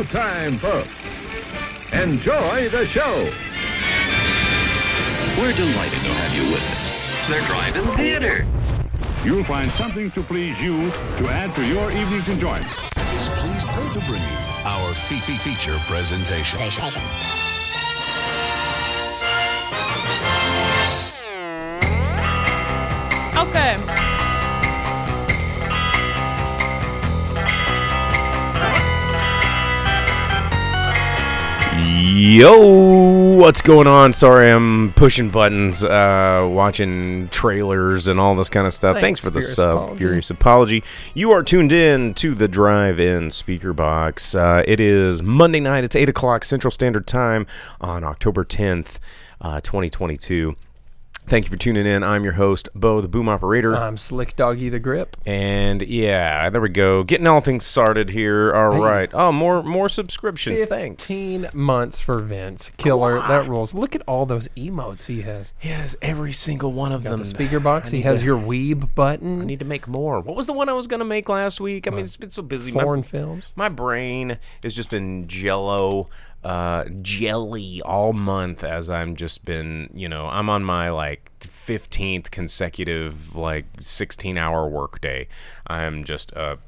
It's about. folks. Enjoy the show. We're delighted to have you with us. They're driving theater. You'll find something to please you to add to your evening's enjoyment. is please pleased to bring you our Fifi feature presentation. Okay. Yo, what's going on? Sorry, I'm pushing buttons, uh, watching trailers and all this kind of stuff. Thanks, Thanks, for the Furious sub, Apology. Furious Apology. You are tuned in to the Drive-In Speaker Box. Uh, it is Monday night. It's eight o'clock Central Standard Time on October 10th, uh, 2022. Thank you for tuning in. I'm your host, Bo, the Boom Operator. I'm Slick Doggy the Grip. And yeah, there we go. Getting all things started here. All right. Oh, more more subscriptions. Thanks. 15 months for Vince. Killer. That rules. Look at all those emotes he has. He has every single one of Got them. the speaker box. He has to- your Weeb button. I need to make more. What was the one I was gonna make last week? I mean, it's been so busy. My- foreign films. My brain has just been jello, uh, jelly all month as I'm just been, you know, I'm on my like 15th consecutive like 16 hour workday. I'm just a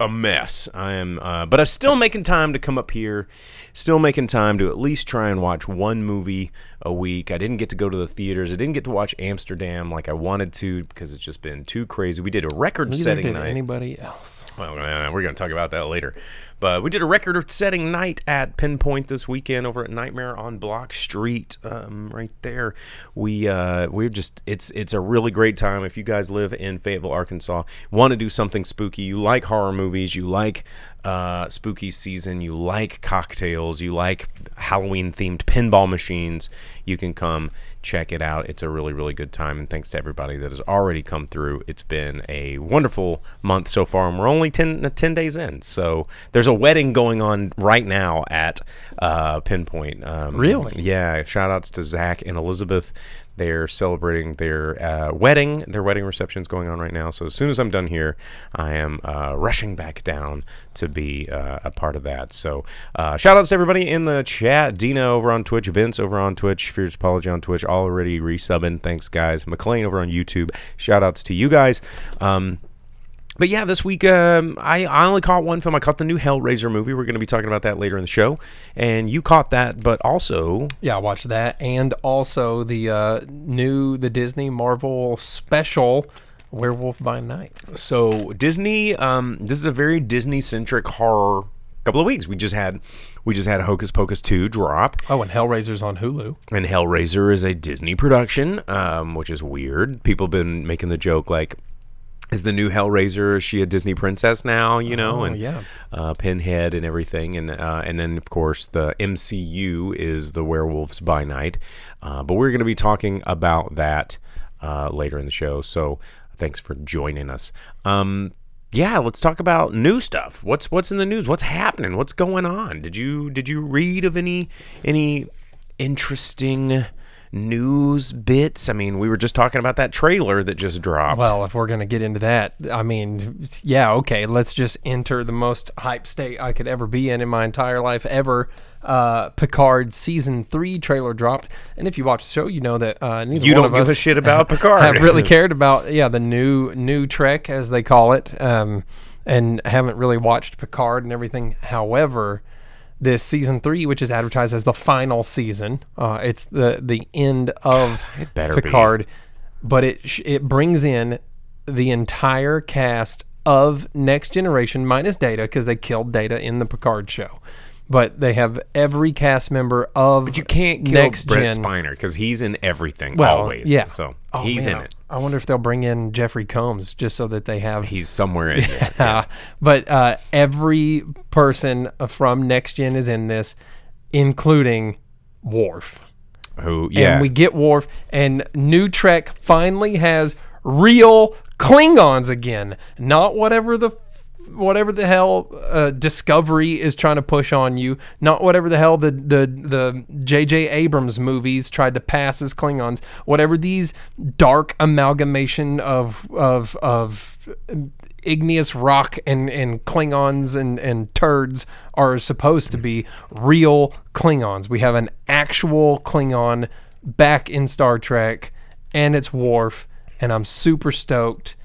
a mess. I am, uh, but I'm still making time to come up here. Still making time to at least try and watch one movie a week. I didn't get to go to the theaters. I didn't get to watch Amsterdam like I wanted to because it's just been too crazy. We did a record-setting night. anybody else. Well, uh, we're going to talk about that later. But we did a record-setting night at Pinpoint this weekend over at Nightmare on Block Street, um, right there. We uh, we're just it's it's a really great time. If you guys live in Fayetteville, Arkansas, want to do something spooky, you like horror movies, you like uh, spooky season, you like cocktails, you like Halloween-themed pinball machines, you can come check it out. It's a really, really good time. And thanks to everybody that has already come through. It's been a wonderful month so far, and we're only 10, uh, 10 days in. So there's a wedding going on right now at uh, Pinpoint. Um, Really? Yeah. Shout outs to Zach and Elizabeth. They're celebrating their uh, wedding. Their wedding reception is going on right now. So as soon as I'm done here, I am uh, rushing back down to be uh, a part of that. So uh, shout outs to everybody in the chat. Dina over on Twitch, Vince over on Twitch, Fierce Apology on Twitch, already resubbing. Thanks, guys. McLean over on YouTube. Shout outs to you guys. Um, but yeah, this week um, I, I only caught one film. I caught the new Hellraiser movie. We're going to be talking about that later in the show. And you caught that, but also Yeah, I watched that. And also the uh, new, the Disney Marvel special, Werewolf by Night. So Disney, um, this is a very Disney centric horror couple of weeks. We just had we just had Hocus Pocus two drop, Oh, and Hellraiser's on Hulu. and Hellraiser is a Disney production, um, which is weird. People have been making the joke like. Is the new Hellraiser? Is she a Disney princess now? You know, Oh, and yeah. uh, Pinhead and everything, and uh, and then of course the MCU is the Werewolves by Night. Uh, but we're going to be talking about that uh, later in the show. So thanks for joining us. Um, yeah, let's talk about new stuff. What's what's in the news? What's happening? What's going on? Did you did you read of any any interesting news bits? I mean, we were just talking about that trailer that just dropped. Well, if we're going to get into that, I mean, yeah, okay, let's just enter the most hype state I could ever be in in my entire life ever. Uh, Picard season three trailer dropped, and if you watch the show, you know that uh, neither You don't of give a shit about Picard. I've really cared about yeah the new new Trek as they call it, um, and haven't really watched Picard and everything. However, this season three, which is advertised as the final season, uh, it's the the end of better be. Picard, but it it brings in the entire cast of Next Generation minus Data because they killed Data in the Picard show. But they have every cast member of But you can't kill Next Brent Gen. Spiner because he's in everything Well, always. yeah. So Oh, he's man, in it. I wonder if they'll bring in Jeffrey Combs just so that they have. He's somewhere in there. Uh, but uh, every person from Next Gen is in this, including Worf. Who? Yeah. And we get Worf, and New Trek finally has real Klingons again, not whatever the whatever the hell uh, Discovery is trying to push on you, not whatever the hell the the the J.J. Abrams movies tried to pass as Klingons. Whatever these dark amalgamation of of of igneous rock and, and Klingons and, and turds are supposed to be real Klingons. We have an actual Klingon back in Star Trek, and it's Worf, and I'm super stoked.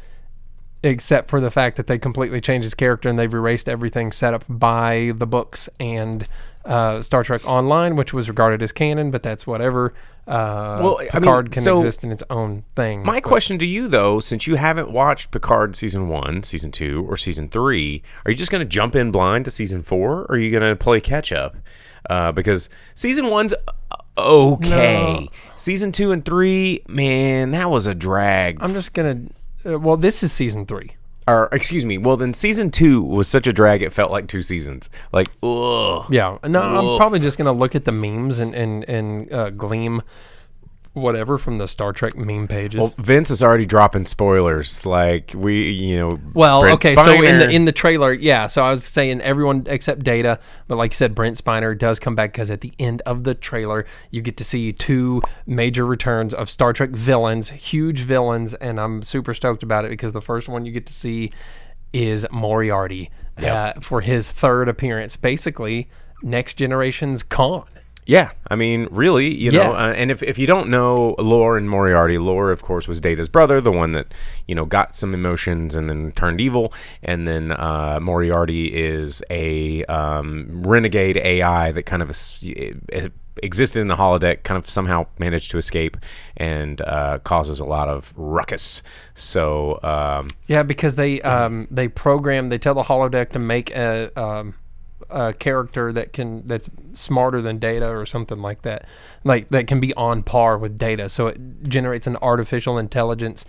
Except for the fact that they completely changed his character and they've erased everything set up by the books and uh, Star Trek Online, which was regarded as canon, but that's whatever. Uh, Well, I mean, Picard can so exist in its own thing. My But- question to you, though, since you haven't watched Picard season one, season two, or season three, are you just going to jump in blind to season four, or are you going to play catch up? Uh, because season one's uh, okay. Season two and three, man, that was a drag. I'm just gonna. Uh, well, this is season three. or excuse me. Well, then season two was such a drag; it felt like two seasons. Like, ugh. Yeah, no, I'm Oof. probably just gonna look at the memes and and and uh, gleam whatever from the Star Trek meme pages. Well, Vince is already dropping spoilers. Like we, you know. Well, Brent okay, so in the in the trailer, yeah. So I was saying everyone except Data, but like you said, Brent Spiner does come back because at the end of the trailer, you get to see two major returns of Star Trek villains, huge villains, and I'm super stoked about it because the first one you get to see is Moriarty uh, for his third appearance, basically next generation's Khan. Yeah, I mean, really, you know, Yeah. uh, and if, if you don't know Lore and Moriarty, Lore, of course, was Data's brother, the one that, you know, got some emotions and then turned evil. And then uh, Moriarty is a um, renegade AI that kind of eh, existed in the holodeck, kind of somehow managed to escape and uh, causes a lot of ruckus. So, um, Yeah, because they um, they program they tell the holodeck to make a um, a character that can that's smarter than Data or something like that, like that can be on par with Data. So it generates an artificial intelligence,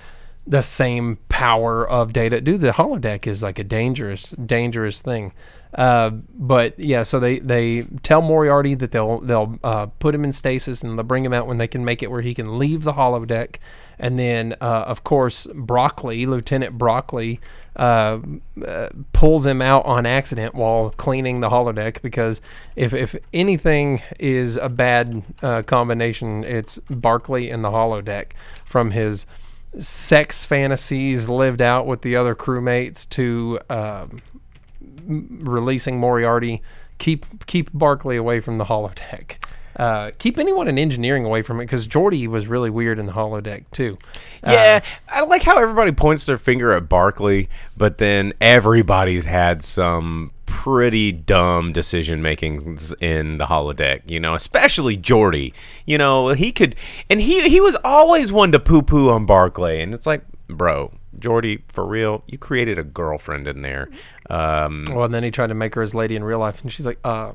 the same power of Data. Dude, the holodeck is like a dangerous dangerous thing. Uh, but yeah, so they, they tell Moriarty that they'll they'll uh, put him in stasis and they'll bring him out when they can make it where he can leave the holodeck. And then, uh, of course, Broccoli, Lieutenant Broccoli, uh, pulls him out on accident while cleaning the holodeck because if, if anything is a bad uh, combination, it's Barclay and the holodeck from his sex fantasies lived out with the other crewmates to um, releasing Moriarty. Keep keep Barclay away from the holodeck. Uh, keep anyone in engineering away from it because Geordi was really weird in the holodeck too. Yeah, I like how everybody points their finger at Barclay, but then everybody's had some pretty dumb decision makings in the holodeck, you know, especially Geordi. You know, he could and he he was always one to poo poo on Barclay and it's like, bro, Geordi, for real, you created a girlfriend in there. Um Well, and then he tried to make her his lady in real life, and she's like, "Uh,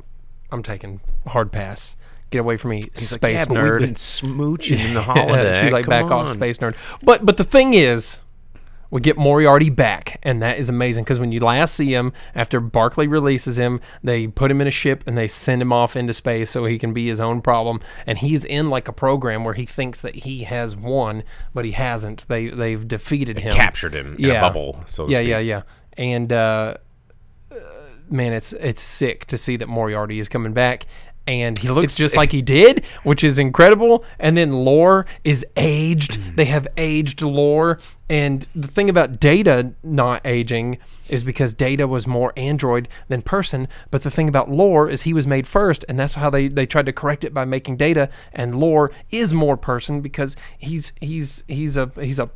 I'm taking hard pass. Get away from me, he's like, space yeah, but nerd." we've been smooching in the Yeah, holodeck. she's like, Come "Back off, space nerd." But but the thing is, we get Moriarty back, and that is amazing because when you last see him after Barclay releases him, they put him in a ship and they send him off into space so he can be his own problem. And he's in like a program where he thinks that he has won, but he hasn't. They they've defeated him, captured him in a bubble, so to yeah, speak. yeah, yeah. And uh, uh, man, it's it's sick to see that Moriarty is coming back. And he looks It's- just like he did, which is incredible. And then Lore is aged. Mm. They have aged Lore. And the thing about Data not aging is because Data was more android than person. But the thing about Lore is he was made first, and that's how they, they tried to correct it by making Data. And Lore is more person because he's he's he's a he's a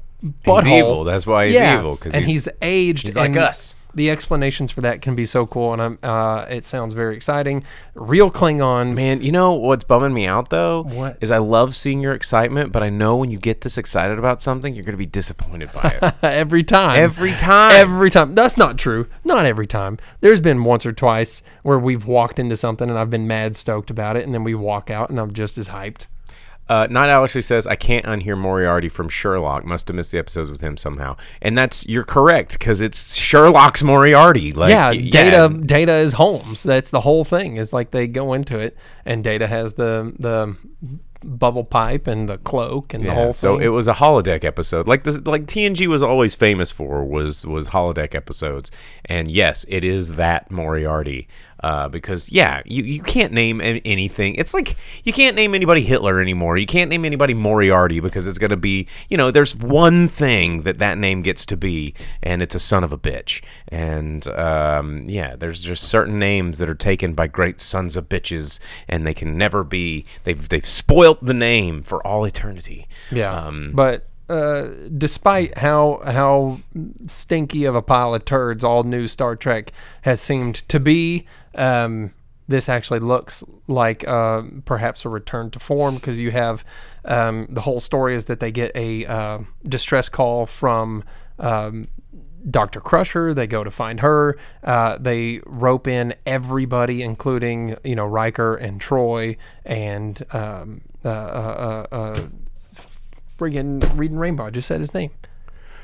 butthole. evil. That's why he's evil. Yeah, evil, 'cause and he's- he's aged. he's like us. The explanations for that can be so cool, and I'm. Uh, it sounds very exciting. Real Klingons. Man, you know what's bumming me out though? What? Is I love seeing your excitement, but I know when you get this excited about something, you're going to be disappointed by it. every time. Every time. Every time. That's not true. Not every time. There's been once or twice where we've walked into something and I've been mad stoked about it, and then we walk out and I'm just as hyped. Uh, Night Owl says, I can't unhear Moriarty from Sherlock. Must have missed the episodes with him somehow. And that's, you're correct, because it's Sherlock's Moriarty. Like, yeah, data data is Holmes. That's the whole thing. Is like they go into it, and data has the the bubble pipe and the cloak and the whole thing. so it was a holodeck episode, like this, like TNG was always famous for was was holodeck episodes, and yes, it is that Moriarty. Uh, because yeah, you, you can't name anything. It's like you can't name anybody Hitler anymore. You can't name anybody Moriarty because it's gonna be you know there's one thing that that name gets to be, and it's a son of a bitch. And um, yeah, there's just certain names that are taken by great sons of bitches, and they can never be. They've they've spoilt the name for all eternity. Yeah, Um, but uh, despite how how stinky of a pile of turds all new Star Trek has seemed to be, um, this actually looks like uh, perhaps a return to form because you have um, the whole story is that they get a uh, distress call from. Um, Dr. Crusher. They go to find her. Uh, they rope in everybody, including you know Riker and Troi and um, uh, uh, uh, uh, friggin' Reading Rainbow. I just said his name.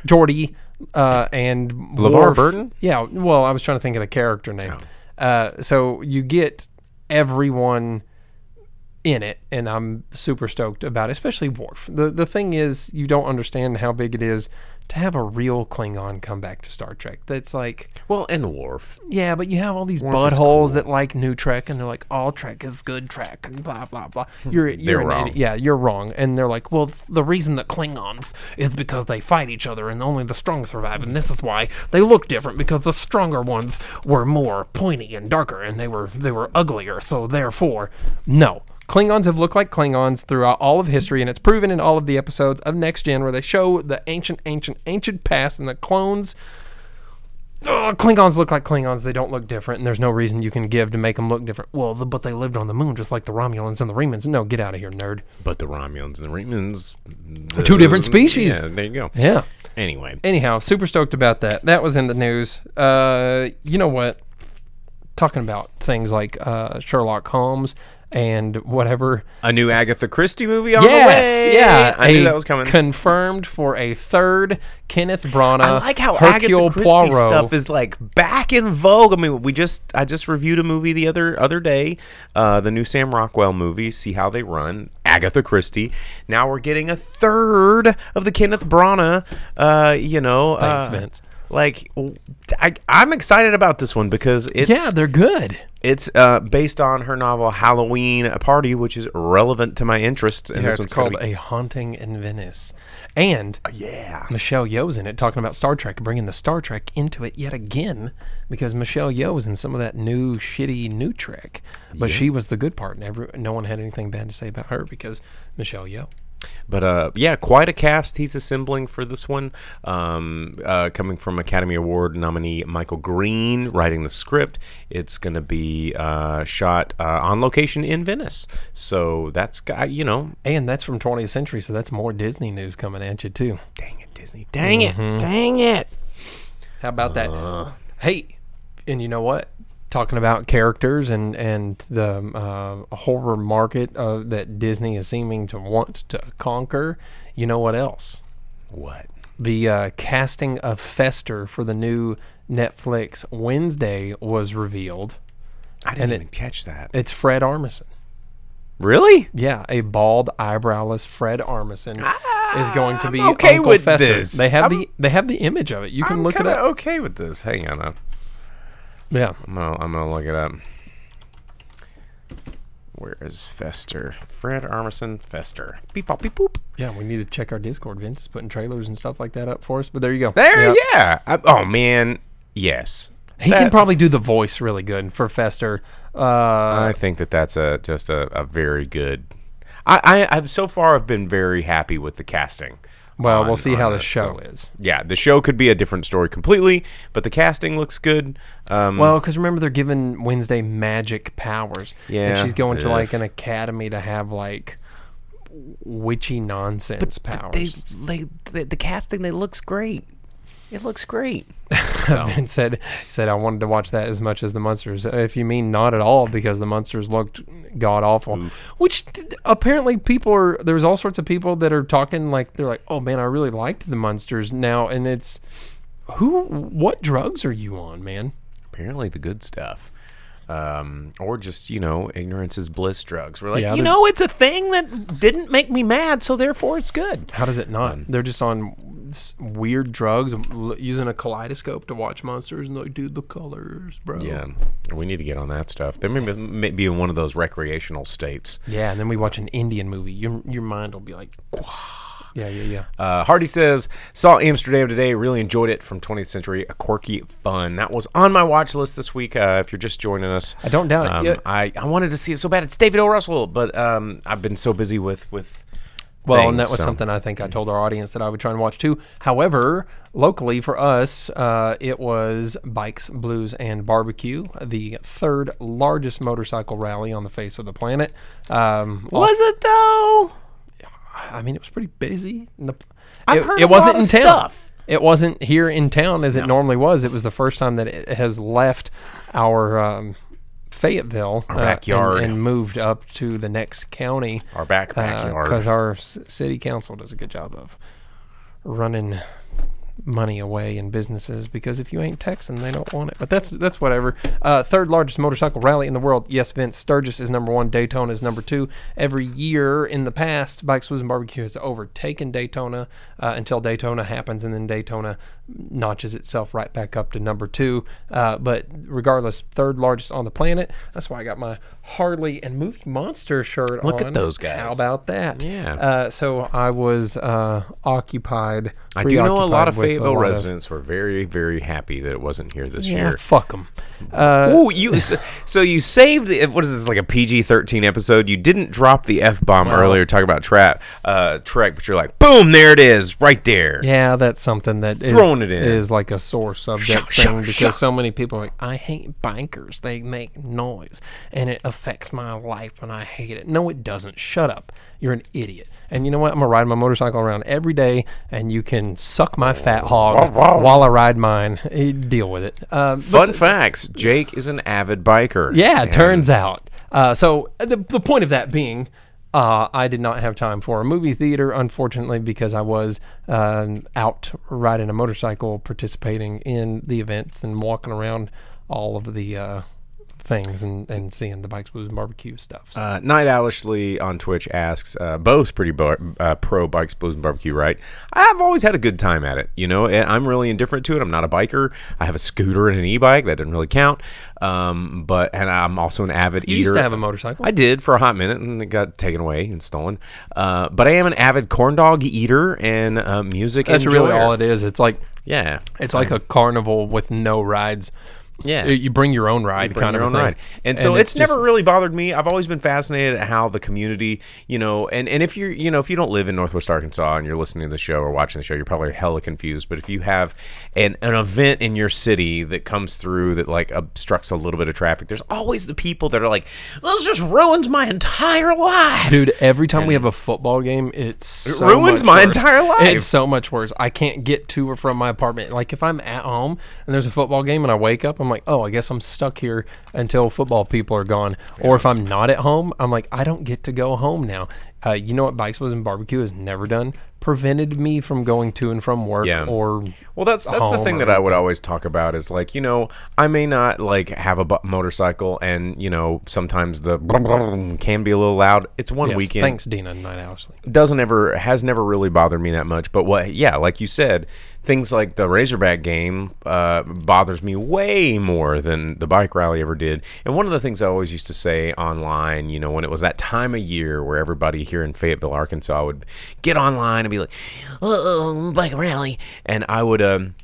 Geordi uh, and LeVar Worf. Burton? Yeah. Well, I was trying to think of the character name. Uh, so you get everyone in it, and I'm super stoked about it, especially Worf. The the thing is, you don't understand how big it is to have a real Klingon come back to Star Trek. That's like, Well, and Worf. yeah, but you have all these is buttholes that like new Trek, and they're like, all Trek is good Trek, and blah blah blah. Hmm. You're you're wrong. idiot. Yeah, you're wrong. And they're like, well, th- the reason that Klingons is because they fight each other, and only the strong survive, and this is why they look different because the stronger ones were more pointy and darker, and they were they were uglier. So therefore, no. Klingons have looked like Klingons throughout all of history, and it's proven in all of the episodes of Next Gen where they show the ancient, ancient, ancient past and the clones Klingons look like Klingons. They don't look different, and there's no reason you can give to make them look different. Well, the, but they lived on the moon just like the Romulans and the Remans. No, get out of here, nerd. But the Romulans and the Remans, Two different species. Yeah, there you go. Yeah. Anyway, Anyhow, super stoked about that. That was in the news. Uh, you know what? Talking about things like uh, Sherlock Holmes and whatever. a new Agatha Christie movie on yes, the way. yeah. I knew that was coming. Confirmed for a third Kenneth Branagh. I like how Hercule Agatha Christie Poirot. stuff is like back in vogue. I mean, we just I just reviewed a movie the other other day, uh, the new Sam Rockwell movie. See how they run. Agatha Christie. Now we're getting a third of the Kenneth Branagh. Uh, you know, Thanks, uh, Vince. Like, I, I'm excited about this one because it's Yeah, they're good. it's uh, based on her novel Halloween Party, which is relevant to my interests. And Yeah, this it's called be- A Haunting in Venice. And yeah. Michelle Yeoh's in it, talking about Star Trek, bringing the Star Trek into it yet again, because Michelle Yeoh was in some of that new shitty new Trek, but she was the good part, and every, no one had anything bad to say about her because Michelle Yeoh. But uh, yeah, quite a cast he's assembling for this one. Um, uh, coming from Academy Award nominee Michael Green writing the script. It's going to be uh, shot uh, on location in Venice. So that's got you know, And that's from 20th Century, so that's more Disney news coming at you too. dang it, Disney, dang Mm-hmm. it, dang it. How about that? Hey, and you know what? Talking about characters and and the uh, horror market uh, that Disney is seeming to want to conquer. You know what else? What? the uh, casting of Fester for the new Netflix Wednesday was revealed. I didn't And it- even catch that. It's Fred Armisen. Really? Yeah, a bald, eyebrowless Fred Armisen is going to be I'm okay Uncle with Fester. this. They have I'm- the they have the image of it. You can I'm look it up. Okay with this. Hang on, Yeah, I'm gonna, I'm gonna look it up. Where is Fester? Fred Armisen Fester. Beep bop beep boop. yeah. We need to check our Discord. Vince is putting trailers and stuff like that up for us. But there you go. There, Yeah. yeah. I- oh man, yes. He That- can probably do the voice really good for Fester. Uh, I think that that's a just a, a very good. I, I I've so far have been very happy with the casting. Well, on- we'll see how the show so- is. Yeah, the show could be a different story completely, but the casting looks good. Um, Well, because remember they're giving Wednesday magic powers. Yeah, and she's going to like an academy to have like witchy nonsense powers. they, they, the, the casting they looks great. It looks great. So, Ben said said I wanted to watch that as much as the monsters. If you mean not at all, because the monsters looked god awful. Which th- apparently people are. There's all sorts of people that are talking like they're like, oh man, I really liked the monsters now, and it's who? What drugs are you on, man? apparently the good stuff. Um, or just you know, ignorance is bliss drugs. We're like, Yeah, you know, it's a thing that didn't make me mad, so therefore it's good. How does it not? They're just on s- weird drugs, using a kaleidoscope to watch monsters, and like, dude, the colors, bro. Yeah, we need to get on that stuff. They may, may be in one of those recreational states. Yeah, and then we watch an Indian movie. Your your mind will be like, yeah, yeah, yeah. Uh, Hardy says, saw Amsterdam today. Really enjoyed it from 20th Century. A quirky fun. That was on my watch list this week. Uh, if you're just joining us, I don't doubt it. Um, Yeah. I, I wanted to see it so bad. It's David O. Russell, but um, I've been so busy with with. Well, and that was so- something I think I told our audience that I would try and watch too. However, locally for us, uh, it was Bikes, Blues, and Barbecue, the third largest motorcycle rally on the face of the planet. Um, Was it though? I mean, it was pretty busy. The- I've it, heard it wasn't in town. stuff. It wasn't here in town as it normally was. It was the first time that it has left our um, Fayetteville uh, and- and, moved up to the next county. Our back backyard. because our s- city council does a good job of running money away in businesses because if you ain't Texan, they don't want it. But that's that's whatever. Uh, third largest motorcycle rally in the world. Yes, Vince Sturgis is number one. Daytona is number two. Every year in the past, Bikes, Blues, and Barbecue has overtaken Daytona uh, until Daytona happens, and then Daytona notches itself right back up to number two. Uh, but regardless, third largest on the planet. That's why I got my Harley and Movie Monster shirt Look on. at those guys. How about that? Yeah. Uh, so I was uh, occupied. I do know a lot of Fayetteville lot of- residents were very, very happy that it wasn't here this Yeah, year. fuck them. Uh, Oh, you so, so you saved the what is this like a PG thirteen episode? You didn't drop the f bomb earlier talking about trap uh Trek, but you're like, boom, there it is, right there. yeah, that's something that is, Throwing it in. is like a sore subject Shut, thing shut, because shut. so many people are like, I hate bankers. They make noise and it affects my life and I hate it. No, it doesn't. Shut up. You're an idiot. And you know what? I'm gonna ride my motorcycle around every day, and you can suck my fat hog while I ride mine. Eh, Deal with it. But Fun facts: Jake is an avid biker. Yeah, And turns out. Uh, so uh, the, the point of that being, uh, I did not have time for a movie theater, unfortunately, because I was um, out riding a motorcycle, participating in the events and walking around all of the uh, things and, and seeing the bikes, blues, and barbecue stuff. So, Uh, Night Owlishly on Twitch asks, uh, Bo's pretty bar- uh, pro bikes, blues, and barbecue, right? I've always had a good time at it. You know, I'm really indifferent to it. I'm not a biker. I have a scooter and an e-bike. That doesn't really count. Um, but and I'm also an avid you eater. used to have a motorcycle. I did for a hot minute, and it got taken away and stolen. Uh, but I am an avid corn dog eater and uh, music. That's really all it is. It's like Yeah, it's like a carnival with no rides. Yeah. Uh, you bring your own ride, bring kind your of own thing. ride. And so it's, just- never really bothered me. I've always been fascinated at how the community, you know, and, and if you're, you know, if you don't live in Northwest Arkansas and you're listening to the show or watching the show, you're probably hella confused. But if you have an, an event in your city that comes through that like obstructs a little bit of traffic, there's always the people that are like, this just ruins my entire life. Dude, every time we have a football game, it's so ruins my worse. entire life. It's so much worse. I can't get to or from my apartment. Like if I'm at home and there's a football game and I wake up, I'm like, oh, I guess I'm stuck here until football people are gone. Or if I'm not at home, I'm like, I don't get to go home now. Uh, you know what Bikes was and Barbecue has never done? Prevented me from going to and from work Yeah. or Well, that's that's the thing that I would always talk about is like you know I may not like have a bu- motorcycle and you know sometimes the can be a little loud. It's one Yes, weekend. Thanks, Dina. Night doesn't ever has never really bothered me that much. But what, yeah, like you said, things like the Razorback game uh, bothers me way more than the bike rally ever did. And one of the things I always used to say online, you know, when it was that time of year where everybody here in Fayetteville, Arkansas, would get online and be like, "Oh, bike rally," and I would. Um,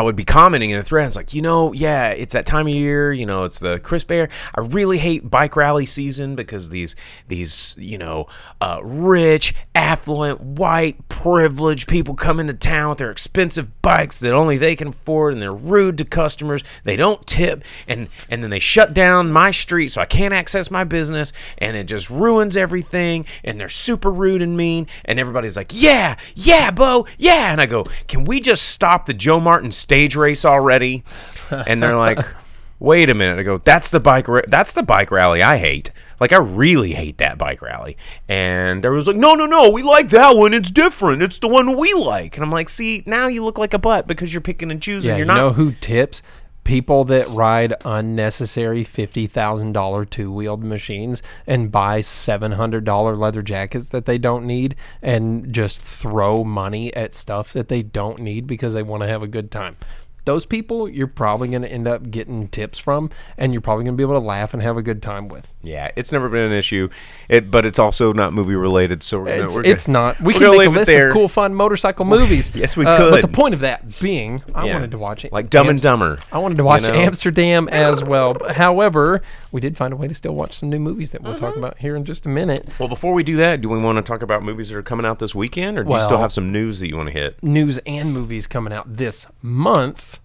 I would be commenting in the threads like, you know, yeah, it's that time of year, you know, it's the crisp air. I really hate bike rally season because these these, you know, uh, rich, affluent, white, privileged people come into town with their expensive bikes that only they can afford and they're rude to customers. They don't tip and and then they shut down my street so I can't access my business and it just ruins everything and they're super rude and mean and everybody's like, "Yeah, yeah, Bo. Yeah." And I go, "Can we just stop the Joe Martin stage race already?" And they're like, "Wait a minute." I go, "That's the bike ra- that's the bike rally I hate. Like I really hate that bike rally." And everyone's like, "No, no, no. We like that one. It's different. It's the one we like." And I'm like, "See, now you look like a butt because you're picking and choosing. Yeah, you're you not know who tips? People that ride unnecessary $50,000 two wheeled machines and buy $700 leather jackets that they don't need and just throw money at stuff that they don't need because they want to have a good time. Those people you're probably going to end up getting tips from and you're probably going to be able to laugh and have a good time with. Yeah, it's never been an issue, it, but it's also not movie related. So we're gonna, It's, we're gonna- not. We can make a list there. of cool, fun motorcycle movies. Yes, we Uh, But the point of that being, I Yeah. wanted to watch it. like Dumb and Dumber. I wanted to watch know? Amsterdam as well. However, we did find a way to still watch some new movies that we'll Mm-hmm. talk about here in just a minute. Well, before we do that, do we want to talk about movies that are coming out this weekend, or do you still have some news that you want to hit? News and movies coming out this month.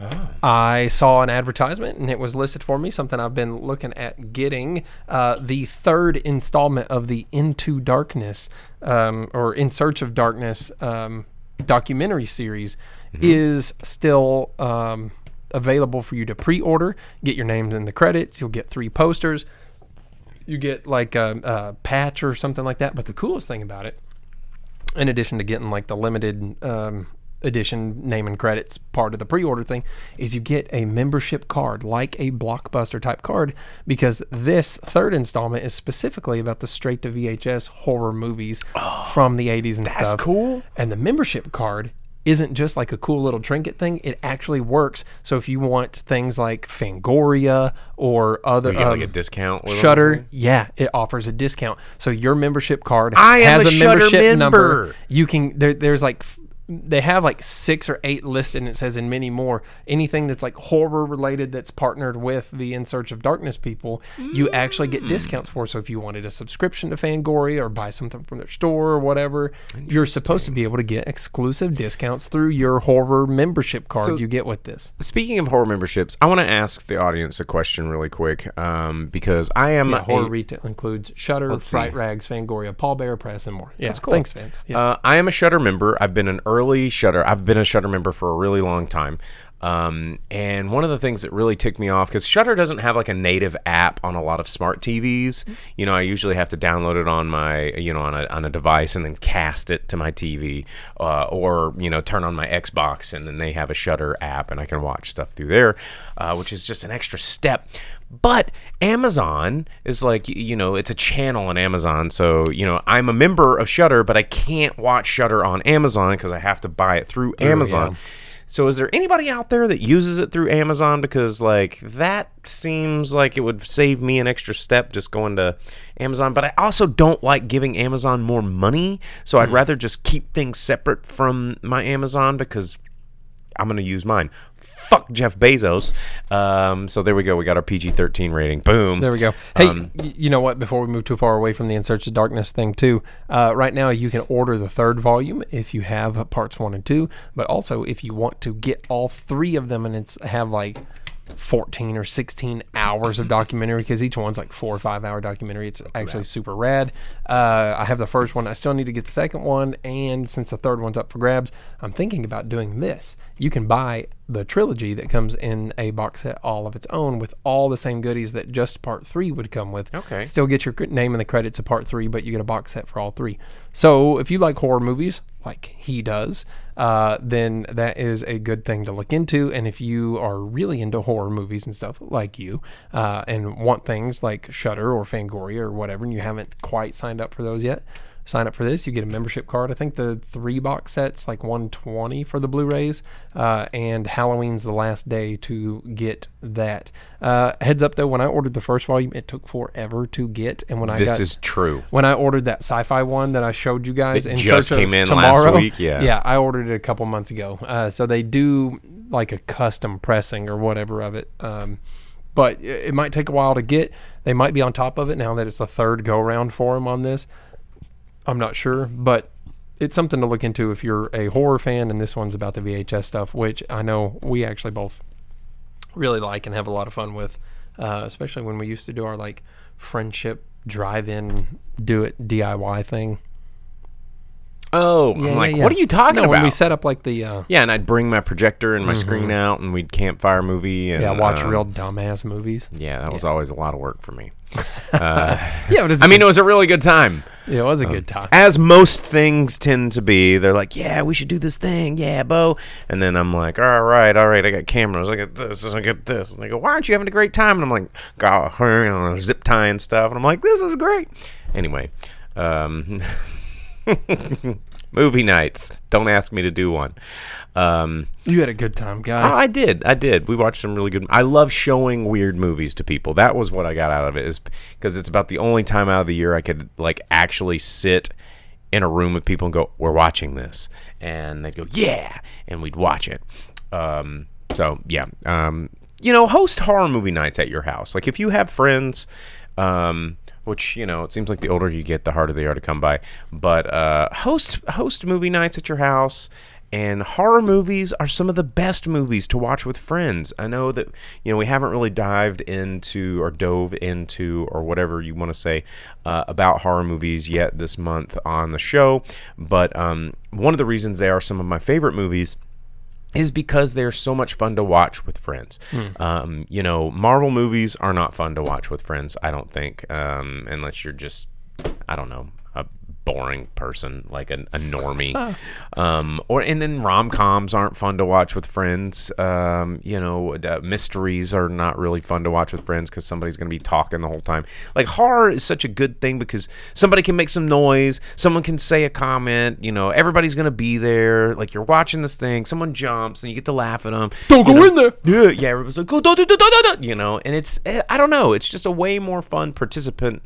Oh. I saw an advertisement and it was listed for me, something I've been looking at getting. Uh, the third installment of the Into Darkness um, or In Search of Darkness um, documentary series Mm-hmm. is still um, available for you to pre order. Get your names in the credits. You'll get three posters. You get like a, a patch or something like that. But the coolest thing about it in addition to getting like the limited um, edition name and credits part of the pre-order thing is you get a membership card like a blockbuster type card because this third installment is specifically about the straight to VHS horror movies from the 80s and stuff. that's stuff. cool. And the membership card isn't just like a cool little trinket thing. It actually works. So if you want things like Fangoria or other You get like um, a discount. with them? Shudder, yeah, it offers a discount. So your membership card I am has a a, membership number. member. You can there, there's like they have like six or eight listed, and it says in many more. Anything that's like horror related that's partnered with the In Search of Darkness people, you actually get discounts for. So if you wanted a subscription to Fangoria or buy something from their store or whatever, you're supposed to be able to get exclusive discounts through your horror membership card So- you get with this. Speaking of horror memberships, I want to ask the audience a question really quick um, because I am Yeah, horror a, retail includes Shudder, Fright. Rags, Fangoria, Pallbearer Press, and more. Yeah, That's cool. thanks, Vince. Yeah. Uh, I am a Shudder member. I've been an early Shudder. I've been a Shudder member for a really long time. Um, and one of the things that really ticked me off because Shudder doesn't have like a native app on a lot of smart TVs. You know, I usually have to download it on my, you know, on a, on a device and then cast it to my TV, uh, or you know, turn on my Xbox and then they have a Shudder app and I can watch stuff through there, uh, which is just an extra step. But Amazon is like you know it's a channel on Amazon, so you know I'm a member of Shudder, but I can't watch Shudder on Amazon because I have to buy it through Amazon. yeah. So is there anybody out there that uses it through Amazon? Because like that seems like it would save me an extra step just going to Amazon. But I also don't like giving Amazon more money, so I'd hmm. rather just keep things separate from my Amazon because I'm going to use mine. Fuck Jeff Bezos. Um, so there we go. We got our PG 13 rating. Boom. There we go. Hey, Um, you know what? Before we move too far away from the In Search of Darkness thing, too, uh, right now you can order the third volume if you have parts one and two, but also if you want to get all three of them and it's have like 14 or 16 hours of documentary because each one's like four or five hour documentary. It's actually super rad. Uh, I have the first one. I still need to get the second one. And since the third one's up for grabs, I'm thinking about doing this. You can buy the trilogy that comes in a box set all of its own with all the same goodies that just part three would come with. Okay. Still get your name in the credits of part three, but you get a box set for all three. So if you like horror movies, like he does, uh, then that is a good thing to look into. And if you are really into horror movies and stuff like you, uh, and want things like Shudder or Fangoria or whatever, and you haven't quite signed up for those yet, sign up for this. You get a membership card. I think the three box sets like 120 for the Blu-rays, uh, and Halloween's the last day to get that. Uh, heads up though, when I ordered the first volume, it took forever to get, and when I this got is true. when I ordered that sci-fi one that I showed you guys It just came in last tomorrow, week, yeah. yeah, I ordered it a couple months ago. Uh, so they do like a custom pressing or whatever of it. Um, but it might take a while to get. They might be on top of it now that it's the third go around for them on this. I'm not sure, but it's something to look into if you're a horror fan. And this one's about the VHS stuff, which I know we actually both really like and have a lot of fun with, uh, especially when we used to do our like friendship drive-in, do it DIY thing. Oh, Yeah, I'm like, yeah, what are you talking no, about? When we set up like the uh, yeah, and I'd bring my projector and my screen out, and we'd campfire movie. And, yeah, watch um, real dumbass movies. Yeah, that was always a lot of work for me. Yeah, but it's I mean, it was a really good time. Yeah, it was a good time. as most things tend to be, they're like, "Yeah, we should do this thing, yeah, Bo." And then I'm like, "All right, all right, I got cameras, I got this, I got this." And they go, "Why aren't you having a great time?" And I'm like, "God, zip tying stuff," and I'm like, "This is great." Anyway, um, movie nights. Don't ask me to do one. Um, You had a good time, guy. I did. I did. We watched some really good. I love showing weird movies to people. That was what I got out of it, is because it's about the only time out of the year I could like actually sit in a room with people and go, "We're watching this," and they'd go, "Yeah," and we'd watch it. Um, so yeah, um, you know, host horror movie nights at your house. Like if you have friends. Um, which you know, it seems like the older you get, the harder they are to come by. But uh, host host movie nights at your house, and horror movies are some of the best movies to watch with friends. I know that you know we haven't really dived into or dove into or whatever you want to say uh, about horror movies yet this month on the show, but um, one of the reasons they are some of my favorite movies is because they're so much fun to watch with friends. Um, you know, Marvel movies are not fun to watch with friends, I don't think, um, unless you're just, I don't know, boring person like a, a normie. Um, or and then rom coms aren't fun to watch with friends. Um, you know, uh, mysteries are not really fun to watch with friends because somebody's going to be talking the whole time. Like horror is such a good thing because somebody can make some noise, someone can say a comment. You know, everybody's going to be there. Like you're watching this thing, someone jumps and you get to laugh at them. Don't go in there. Yeah, yeah. Everybody's like, go, do, do, do, do, do, do," you know, and it's, eh, I don't know, it's just a way more fun participant,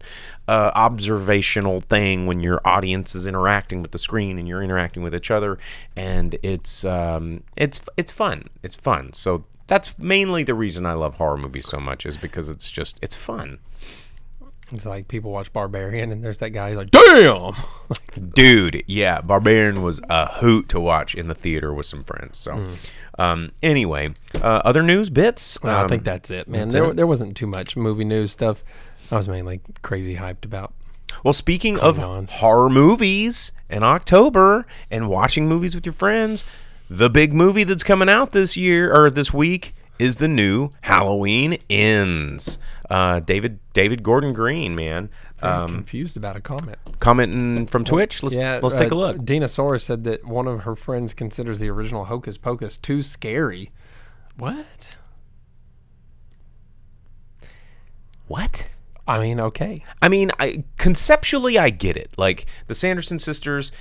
uh, observational thing when your audience is interacting with the screen and you're interacting with each other, and it's, um, it's, it's fun. It's fun. So that's mainly the reason I love horror movies so much is because it's just, it's fun. It's like people watch Barbarian, and there's that guy. He's like, "Damn!" Dude, yeah, Barbarian was a hoot to watch in the theater with some friends. So, um, anyway, uh, other news bits. Well, I Um, think that's it, man. that's There, it? there wasn't too much movie news stuff. I was mainly crazy hyped about. Well, speaking of Cons. horror movies in October and watching movies with your friends, the big movie that's coming out this year or this week is the new Halloween Ends. Uh, David David Gordon Green, man, I'm um, confused about a comment. commenting from Twitch. Let's Yeah, let's uh, take a look. Dina Sora said that one of her friends considers the original Hocus Pocus too scary. What? What? I mean, okay. I mean, I conceptually I get it. Like the Sanderson sisters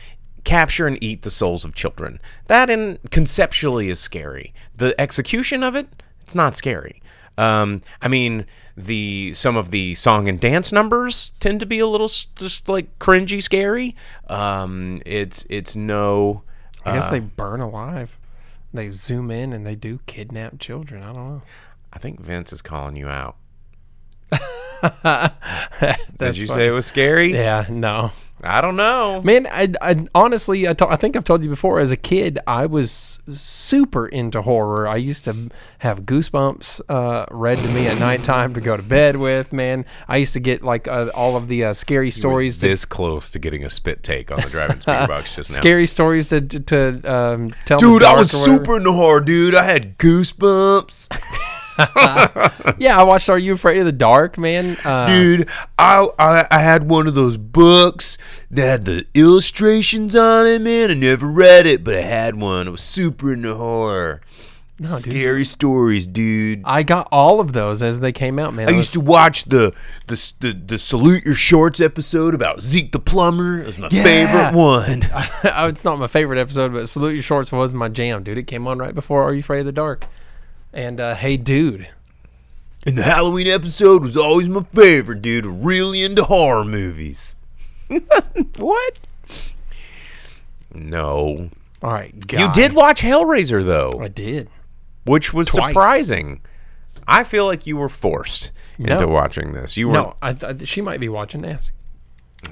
capture and eat the souls of children. That in conceptually is scary. The execution of it, it's not scary. Um, I mean, the some of the song and dance numbers tend to be a little just like cringy, scary. Um, it's it's no. I Uh. guess they burn alive. They zoom in and they do kidnap children. I don't know. I think Vince is calling you out. Did you funny. say it was scary? Yeah, no. I don't know. Man, I, I honestly, I, to, I think I've told you before. As a kid, I was super into horror. I used to have goosebumps uh, read to me at nighttime to go to bed with. Man, I used to get like uh, all of the uh, scary stories. To, This close to getting a spit take on the driving speaker box just now. scary stories to to, to um, tell. Dude, I was super into horror, dude. I had goosebumps. Yeah, I watched Are You Afraid of the Dark, man? Uh, Dude, I, I I had one of those books that had the illustrations on it, man. I never read it, but I had one. I was super into horror. dude. Scary stories, dude. I got all of those as they came out, man. I I used to watch the, the the the Salute Your Shorts episode about Zeke the plumber. It was my Yeah. favorite one. It's not my favorite episode, but Salute Your Shorts was my jam, dude. It came on right before Are You Afraid of the Dark? And uh, Hey Dude. And the Halloween episode was always my favorite, dude. Really into horror movies. what? No. All right, You did watch Hellraiser though, I did. which was Twice. surprising. I feel like you were forced No. into watching this. You were No, I, I, she might be watching Ask.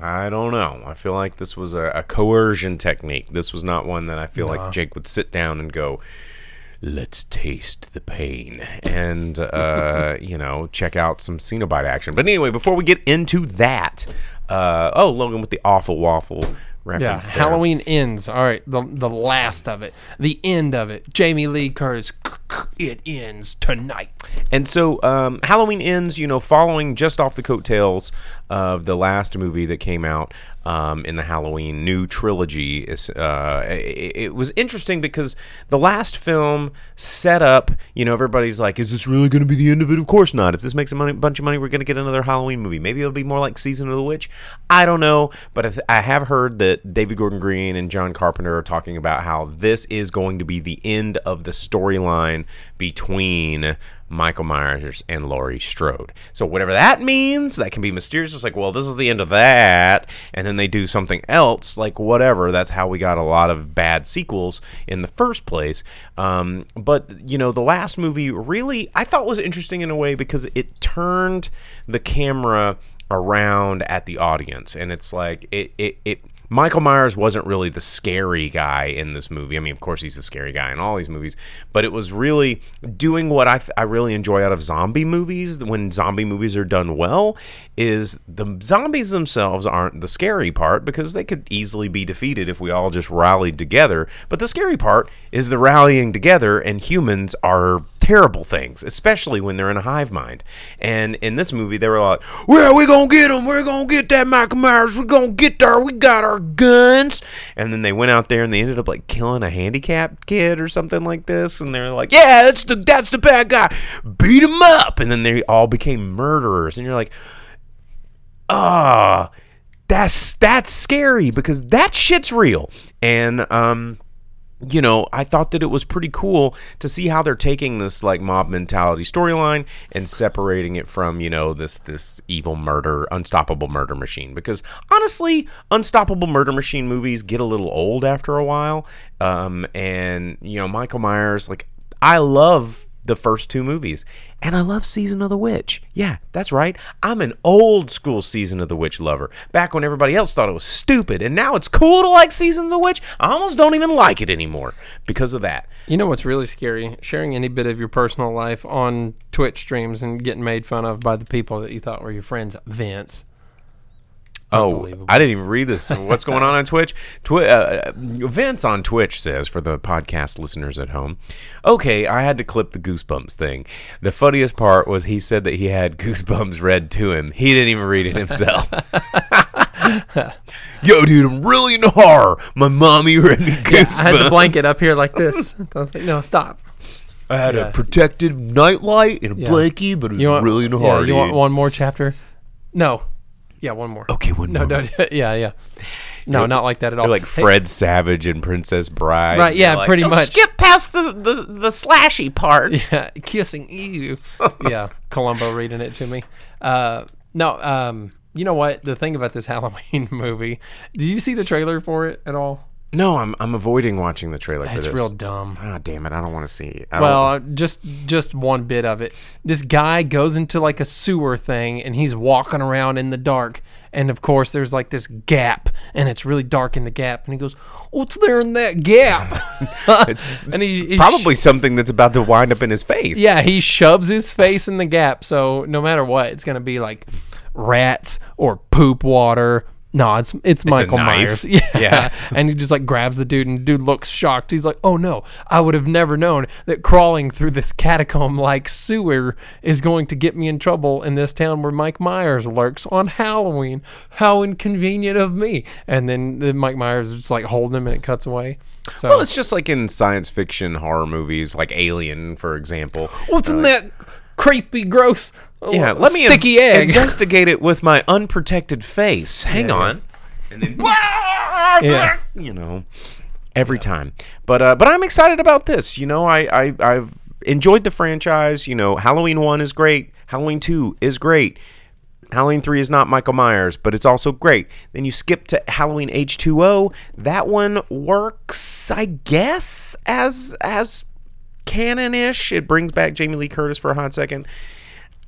I don't know. I feel like this was a, a coercion technique. This was not one that I feel like Jake would sit down and go, "Let's taste the pain," and uh, you know, check out some Cenobite action. But anyway, before we get into that, uh, oh, Logan with the awful waffle. Yeah, reference. there. Halloween ends. All right, the the last of it, the end of it. Jamie Lee Curtis. It ends tonight. And so Halloween Halloween ends, you know, following just off the coattails of the last movie that came out um, in the Halloween new trilogy. Uh, it, it was interesting because the last film set up, you know, everybody's like, is this really going to be the end of it? Of course not. If this makes a money, bunch of money, we're going to get another Halloween movie. Maybe it'll be more like Season of the Witch. I don't know. But I, th- I have heard that David Gordon Green and John Carpenter are talking about how this is going to be the end of the storyline between Michael Myers and Laurie Strode. So whatever that means, that can be mysterious. It's like, well, this is the end of that, and then they do something else, like whatever. That's how we got a lot of bad sequels in the first place. Um, but you know, the last movie really I thought was interesting in a way because it turned the camera around at the audience, and it's like it it. it Michael Myers wasn't really the scary guy in this movie. I mean, of course, he's the scary guy in all these movies, but it was really doing what I, th- I really enjoy out of zombie movies when zombie movies are done well is the zombies themselves aren't the scary part because they could easily be defeated if we all just rallied together. But the scary part is the rallying together, and humans are terrible things, especially when they're in a hive mind. And in this movie, they were like, "Well, we're gonna get him. We're gonna get that Michael Myers. We're gonna get there. We got our guns." And then they went out there and they ended up like killing a handicapped kid or something like this. And they're like, "Yeah, that's the that's the bad guy. Beat him up." And then they all became murderers. And you're like, "Ah." that's that's scary because that shit's real and um you know, I thought that it was pretty cool to see how they're taking this like mob mentality storyline and separating it from, you know, this this evil murder, unstoppable murder machine. Because honestly, unstoppable murder machine movies get a little old after a while. Um, and you know, Michael Myers, like I love the first two movies. And I love Season of the Witch. Yeah, that's right. I'm an old school Season of the Witch lover. Back when everybody else thought it was stupid, and now it's cool to like Season of the Witch. I almost don't even like it anymore because of that. You know what's really scary? Sharing any bit of your personal life on Twitch streams and getting made fun of by the people that you thought were your friends. Vince. Oh, I didn't even read this. What's going on on Twitch? Twi- uh, Vince on Twitch says for the podcast listeners at home. Okay, I had to clip the goosebumps thing. The funniest part was he said that he had goosebumps read to him. He didn't even read it himself. Yo, dude, I'm really into horror. My mommy read me goosebumps. I had the blanket up here like this. I was like, no, stop. I had Yeah. a protected nightlight and a Yeah. blankie, but it was want really into yeah, horror. You want one more chapter? No. Yeah, one more. Okay, one No, more. no, yeah, yeah. No, not like that at all. They're like Hey, Fred Savage and Princess Bride. Right, yeah, You're like, pretty "Just much." Skip past the, the, the slashy parts. Yeah, kissing you. yeah, Columbo reading it to me. Uh, no, um, you know what? The thing about this Halloween movie, did you see the trailer for it at all? No, I'm I'm avoiding watching the trailer for It's this. real dumb. Ah, damn it! I don't want to see. I Well, uh, just just one bit of it. This guy goes into like a sewer thing, and he's walking around in the dark. And of course, there's like this gap, and it's really dark in the gap. And he goes, "What's there in that gap?" and he, he probably something that's about to wind up in his face. Yeah, he shoves his face in the gap. So no matter what, it's gonna be like rats or poop water. No, it's it's, Michael knife. Myers. Yeah. Yeah. and he just like grabs the dude, and the dude looks shocked. He's like, "Oh no, I would have never known that crawling through this catacomb like sewer is going to get me in trouble in this town where Mike Myers lurks on Halloween. How inconvenient of me!" And then the Mike Myers is just like holding him, and it cuts away. So Well, it's just like in science fiction horror movies, like Alien, for example. what's in uh, that creepy, gross? Oh, Yeah, let me sticky in- egg. investigate it with my unprotected face. Hang on, and then Yeah. you know, every time. But uh, but I'm excited about this. You know, I, I I've enjoyed the franchise. You know, Halloween one is great. Halloween two is great. Halloween 3 is not Michael Myers, but it's also great. Then you skip to Halloween H2O. That one works, I guess, as as canon-ish. It brings back Jamie Lee Curtis for a hot second.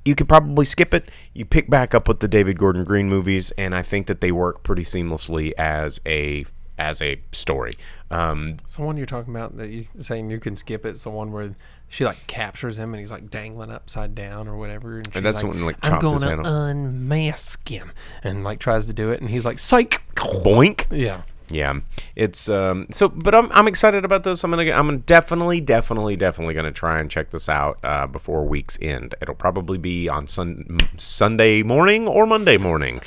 You could probably skip it. You pick back up with the David Gordon Green movies, and I think that they work pretty seamlessly as a as a story. Um, It's the one you're talking about that you saying you can skip it. It's the one where she like captures him and he's like dangling upside down or whatever. And, she's that's the one, like, I'm chops his gonna unmask him and like tries to do it and he's like psych. boink. Yeah, Yeah, it's um. So, but I'm I'm excited about this. I'm gonna I'm definitely definitely definitely gonna try and check this out uh, before week's end. It'll probably be on sun Sunday morning or Monday morning.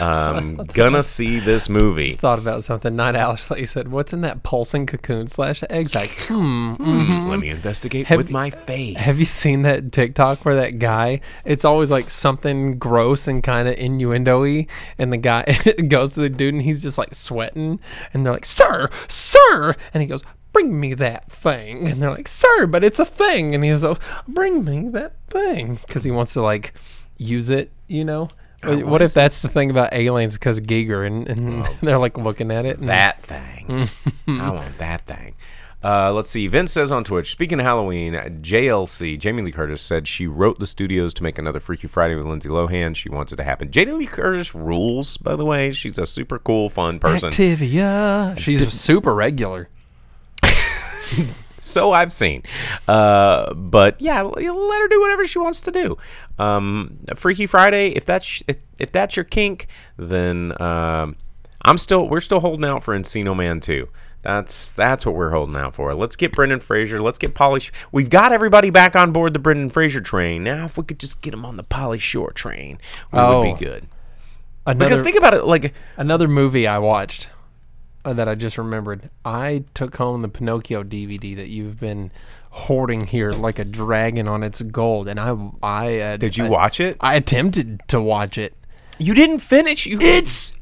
Um, gonna see this movie. Just thought about something. Night You said, "What's in that pulsing cocoon slash eggs?" Like, hmm. mhm. Let me investigate Have with you- my face. Have you seen that TikTok where that guy? It's always like something gross and kind of innuendo-y, and the guy goes to the dude and he's just like sweating, and they're like, "Sir, sir," and he goes, "Bring me that thing," and they're like, "Sir, but it's a thing," and he goes, "Bring me that thing," because he wants to like use it, you know. What, what if that's the thing about aliens? Because Giger and, and oh. they're like looking at it. And, that thing. I want that thing. Uh, let's see. Vince says on Twitch, speaking of Halloween, JLC, Jamie Lee Curtis said she wrote the studios to make another Freaky Friday with Lindsay Lohan. She wants it to happen. Jamie Lee Curtis rules, by the way. She's a super cool, fun person. Activia. She's super regular. so I've seen. Uh, but yeah, let her do whatever she wants to do. Um, Freaky Friday, if that's if, if that's your kink, then um, I'm still we're still holding out for Encino Man 2. That's that's what we're holding out for. Let's get Brendan Fraser. Let's get Pauly. Sh- We've got everybody back on board the Brendan Fraser train. Now, if we could just get them on the Pauly Shore train, we Oh. would be good. Another, Because think about it, like Another movie I watched uh, that I just remembered. I took home the Pinocchio DVD that you've been hoarding here like a dragon on its gold, and I I uh, Did you I- watch it? I attempted to watch it. you didn't finish. You It's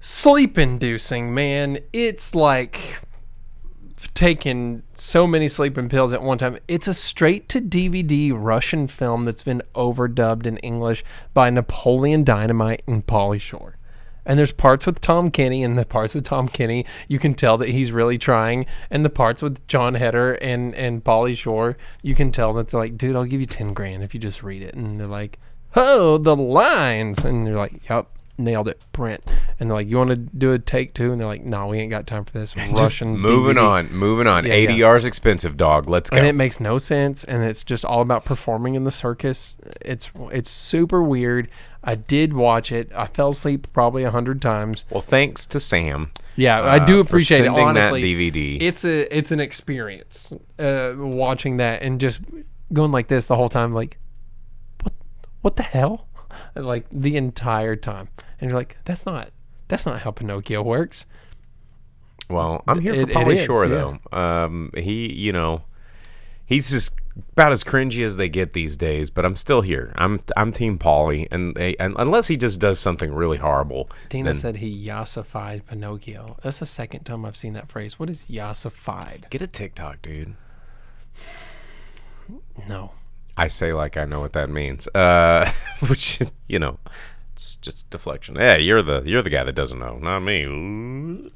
sleep inducing, man. It's like taking so many sleeping pills at one time. It's a straight to DVD Russian film that's been overdubbed in English by Napoleon Dynamite and Pauly Shore. And there's parts with Tom Kenny, and the parts with Tom Kenny, you can tell that he's really trying. And the parts with Jon Heder and and Pauly Shore, you can tell that they're like, dude, I'll give you ten grand if you just read it. And they're like, oh, the lines, and you're like, yep, nailed it, Brent. And they're like, you want to do a take two? And they're like, no, we ain't got time for this Russian. moving DVD." on, moving on. Yeah, yeah. Expensive, dog. Let's go. and it makes no sense and it's just all about performing in the circus it's it's super weird i did watch it i fell asleep probably a hundred times Well, thanks to Sam. yeah i uh, do appreciate it sending that honestly DVD. it's a it's an experience uh watching that and just going like this the whole time like what what the hell like the entire time and you're like that's not that's not how pinocchio works Well, I'm here It- for Pauly is, Shore yeah. though. Um, he, you know, he's just about as cringy as they get these days. But I'm still here. I'm I'm Team Pauly, and, they, and unless he just does something really horrible, Tina then said he yassified Pinocchio. That's the second time I've seen that phrase. What is yassified? get a TikTok, dude. No. I say like I know what that means. Uh, which you know, it's just deflection. Yeah, you're the you're the guy that doesn't know, not me.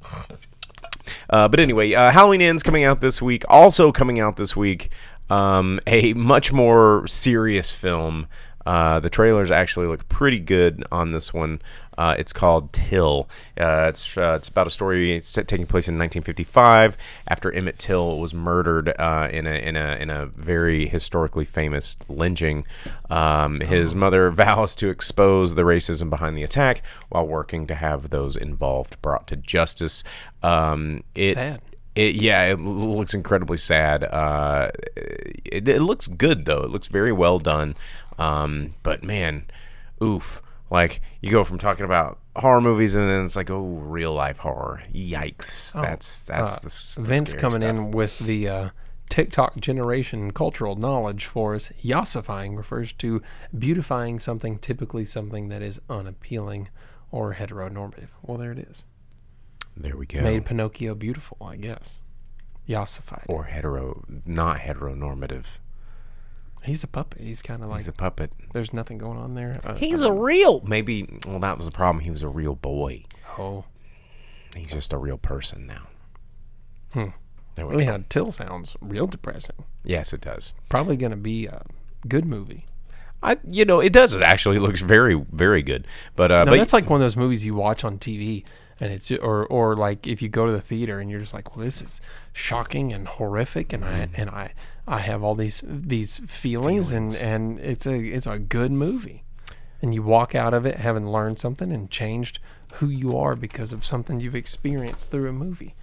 Uh, but anyway, uh, Halloween Ends coming out this week. Also coming out this week, um, a much more serious film. Uh, the trailers actually look pretty good on this one. Uh, it's called Till. Uh, it's uh, it's about a story set, taking place in 1955 after Emmett Till was murdered uh, in a in a in a very historically famous lynching. Um, his mother vows to expose the racism behind the attack while working to have those involved brought to justice. Um, it, Sad. It, yeah, it looks incredibly sad. Uh, it, it looks good though. It looks very well done. Um, but man, oof! Like you go from talking about horror movies and then it's like, oh, real life horror. Yikes! that's that's the, the Oh, uh, Vince coming stuff. in with the uh, TikTok generation cultural knowledge for us. Yassifying refers to beautifying something, typically something that is unappealing or heteronormative. Well, there it is. There we go. Made Pinocchio beautiful, I guess. Yassified. or hetero, not heteronormative. He's a puppet. He's kind of like He's a puppet. there's nothing going on there. Uh, He's a real. Maybe. Well, that was the problem. He was a real boy. oh, He's just a real person now. Hmm. There we go. how Till sounds real depressing. Yes, it does. Probably going to be a good movie. I, you know, it does. It actually looks very, very good. But, uh, No, but that's like one of those movies you watch on TV, and it's or or like if you go to the theater and you're just like, well, this is shocking and horrific, and I and I I have all these these feelings, and and it's a it's a good movie, and you walk out of it having learned something and changed who you are because of something you've experienced through a movie.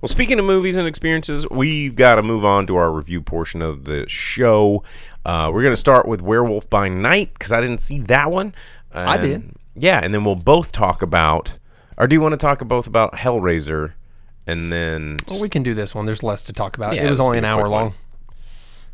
Well, speaking of movies and experiences, we've got to move on to our review portion of the show. Uh, we're going to start with Werewolf by Night because I didn't see that one. I did. Yeah, and then we'll both talk about, or do you want to talk both about Hellraiser and then. Well, we can do this one. There's less to talk about. Yeah, it was only an hour one. long.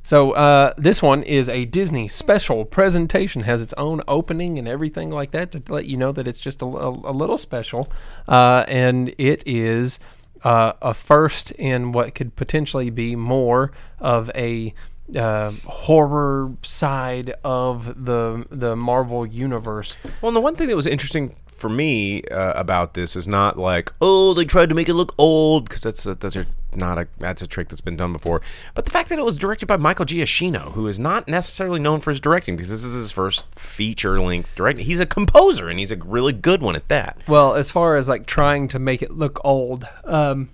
So uh, this one is a Disney special presentation. Has its own opening and everything like that to let you know that it's just a, a- a little special, uh, and it is uh, a first in what could potentially be more of a uh, horror side of the the Marvel universe. Well, and the one thing that was interesting for me uh, about this is not like, oh, they tried to make it look old because that's a, that's a, not a that's a trick that's been done before. But the fact that it was directed by Michael Giacchino, who is not necessarily known for his directing because this is his first feature length directing. He's a composer and he's a really good one at that. Well, as far as like trying to make it look old, um,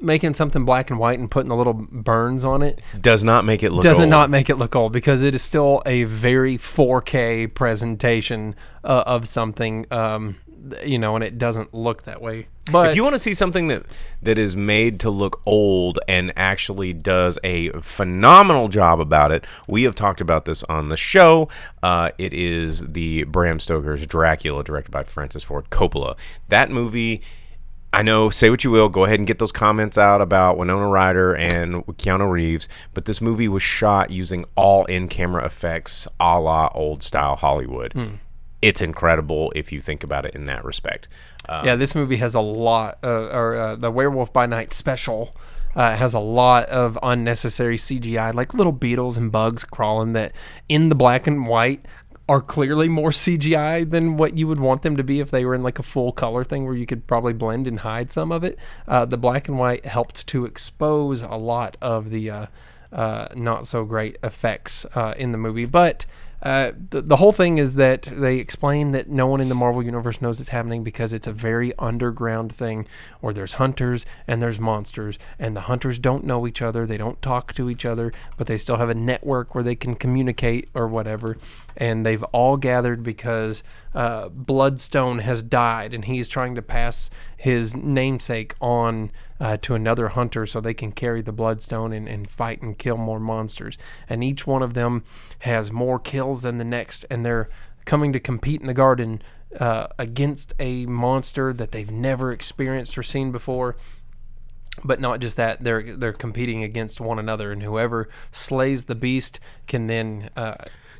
making something black and white and putting the little burns on it Does not make it look. does it old. not make it look old because it is still a very 4K presentation uh, of something, um, you know, and it doesn't look that way. But if you want to see something that that is made to look old and actually does a phenomenal job about it, we have talked about this on the show. Uh, it is the Bram Stoker's Dracula, directed by Francis Ford Coppola. That movie. I know, say what you will, go ahead and get those comments out about Winona Ryder and Keanu Reeves, but this movie was shot using all in camera effects a la old style Hollywood. It's incredible if you think about it in that respect. Uh, yeah, this movie has a lot, uh, or uh, the Werewolf by Night special uh, has a lot of unnecessary CGI, like little beetles and bugs crawling that in the black and white are clearly more CGI than what you would want them to be if they were in like a full color thing where you could probably blend and hide some of it. Uh, the black and white helped to expose a lot of the uh, uh, not so great effects uh, in the movie, but. Uh, the, the whole thing is that they explain that no one in the Marvel universe knows it's happening because it's a very underground thing where there's hunters and there's monsters, and the hunters don't know each other, they don't talk to each other, but they still have a network where they can communicate or whatever. And they've all gathered because uh, Bloodstone has died, and he's trying to pass his namesake on uh, to another hunter so they can carry the bloodstone and, and fight and kill more monsters. And each one of them has more kills than the next, and they're coming to compete in the garden uh, against a monster that they've never experienced or seen before. But not just that, they're they're competing against one another, and whoever slays the beast can then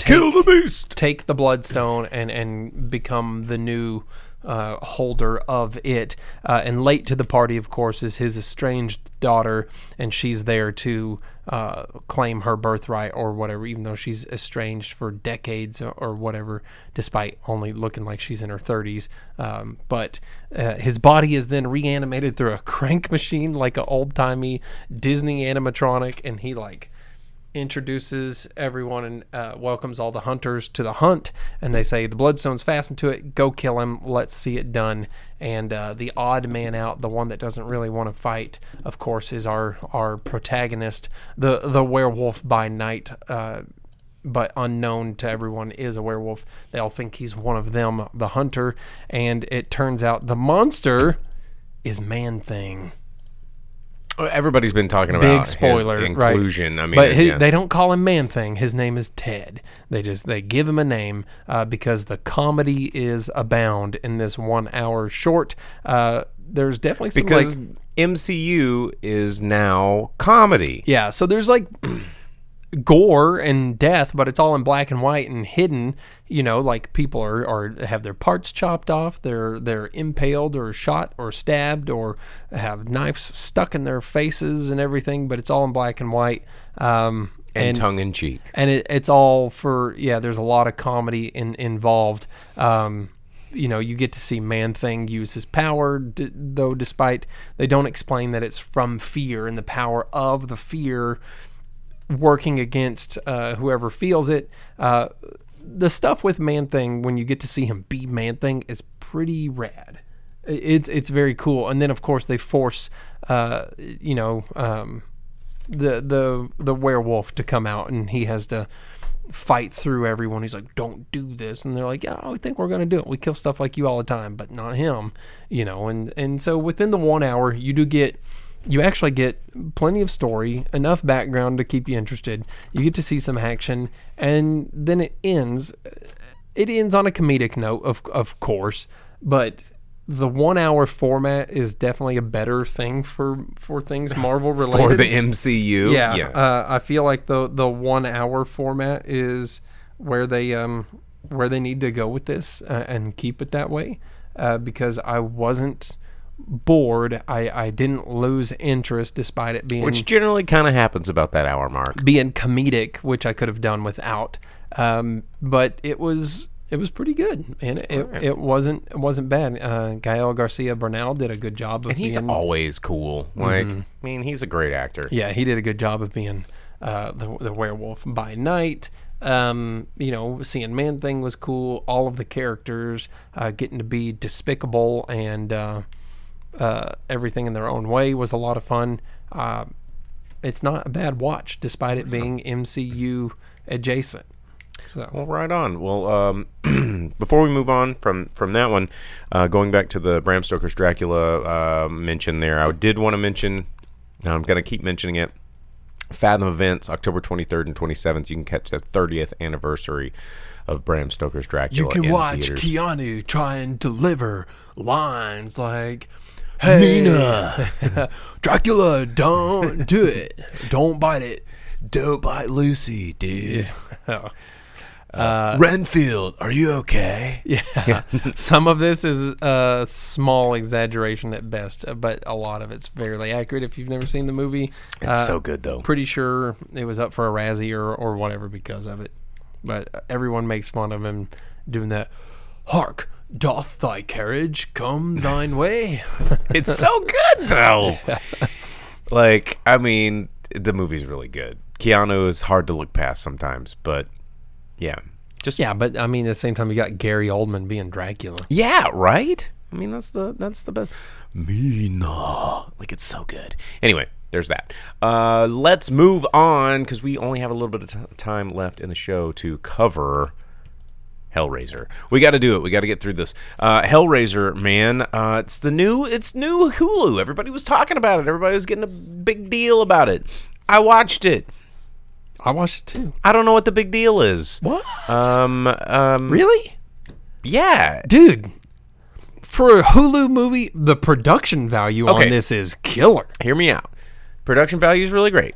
uh, Kill the beast! take the bloodstone and and become the new uh, holder of it. Uh, and late to the party, of course, is his estranged daughter, and she's there to uh, claim her birthright or whatever, even though she's estranged for decades or, or whatever, despite only looking like she's in her 30s. Um, but uh, his body is then reanimated through a crank machine, like an old timey Disney animatronic, and he like introduces everyone and uh, welcomes all the hunters to the hunt. And they say, The Bloodstone's fastened to it. Go kill him. Let's see it done. And uh, the odd man out, the one that doesn't really want to fight, of course, is our, our protagonist, the, the werewolf by night. Uh, but unknown to everyone is a werewolf. They all think he's one of them, the hunter. And it turns out the monster is Man Thing. Everybody's been talking about big his spoiler inclusion. right? I mean, but he, yeah. they don't call him man thing his name is ted they just they give him a name uh, because the comedy is abound in this one hour short uh, there's definitely some because like MCU is now comedy. yeah so there's like gore and death but it's all in black and white and hidden you know like people are, are have their parts chopped off they're they're impaled or shot or stabbed or have knives stuck in their faces and everything but it's all in black and white um, and, tongue in cheek. and it, it's all for yeah there's a lot of comedy in, involved um, you know you get to see man thing use his power d- though despite they don't explain that it's from fear and the power of the fear working against uh, whoever feels it uh, the stuff with man thing when you get to see him be man thing is pretty rad it's it's very cool and then of course they force uh, you know um, the the the werewolf to come out and he has to fight through everyone. He's like, "Don't do this," and they're like, "Yeah, I think we're gonna do it. We kill stuff like you all the time, but not him." You know, and and so within the one hour, you do get. You actually get plenty of story, enough background to keep you interested. You get to see some action, and then it ends. It ends on a comedic note, of of course, but the one hour format is definitely a better thing for for things Marvel related. For the MCU. yeah, Uh, I feel like the the one hour format is where they um where they need to go with this uh, and keep it that way uh, because I wasn't bored. I I didn't lose interest despite it being Which generally kind of happens about that hour mark. being comedic, which I could have done without. Um, but it was it was pretty good, and it, it wasn't it wasn't bad. Uh, Gael Garcia Bernal did a good job of And he's being. always cool. Like, I mean, he's a great actor. yeah, he did a good job of being uh, the the werewolf by night. Um, you know, seeing Man Thing was cool. All of the characters uh, getting to be despicable and uh, uh, everything in their own way was a lot of fun. Uh, it's not a bad watch, despite it being MCU adjacent. So Well, right on. Well, um, before we move on from from that one, uh, going back to the Bram Stoker's Dracula uh, mention there, I did want to mention. Now I'm going to keep mentioning it. Fathom Events, October 23rd and 27th. You can catch the 30th anniversary of Bram Stoker's Dracula. you can in watch theaters. Keanu try and deliver lines like, "Hey, Mina, Dracula, don't do it, don't bite it." Don't bite Lucy, dude. Uh, Renfield, are you okay? Yeah. Some of this is a small exaggeration at best, but a lot of it's fairly accurate if you've never seen the movie. It's Uh, so good though. Pretty sure it was up for a Razzie or, or whatever because of it. But everyone makes fun of him doing that. Hark, doth thy carriage come thine way? It's so good though. like, I mean, the movie's really good. Keanu is hard to look past sometimes, but yeah, just yeah, but I mean, at the same time, you got Gary Oldman being Dracula. yeah, right. I mean, that's the that's the best. Mina, like it's so good. Anyway, there's that. Uh, let's move on because we only have a little bit of t- time left in the show to cover. Hellraiser. We got to do it. We got to get through this. Uh, Hellraiser, man. Uh, it's the new. It's new Hulu. Everybody was talking about it. Everybody was getting a big deal about it. I watched it. I watched it too. I don't know what the big deal is. What? Um. Um. really? Yeah. Dude, for a Hulu movie, the production value Okay. on this is killer. Hear me out. Production value is really great.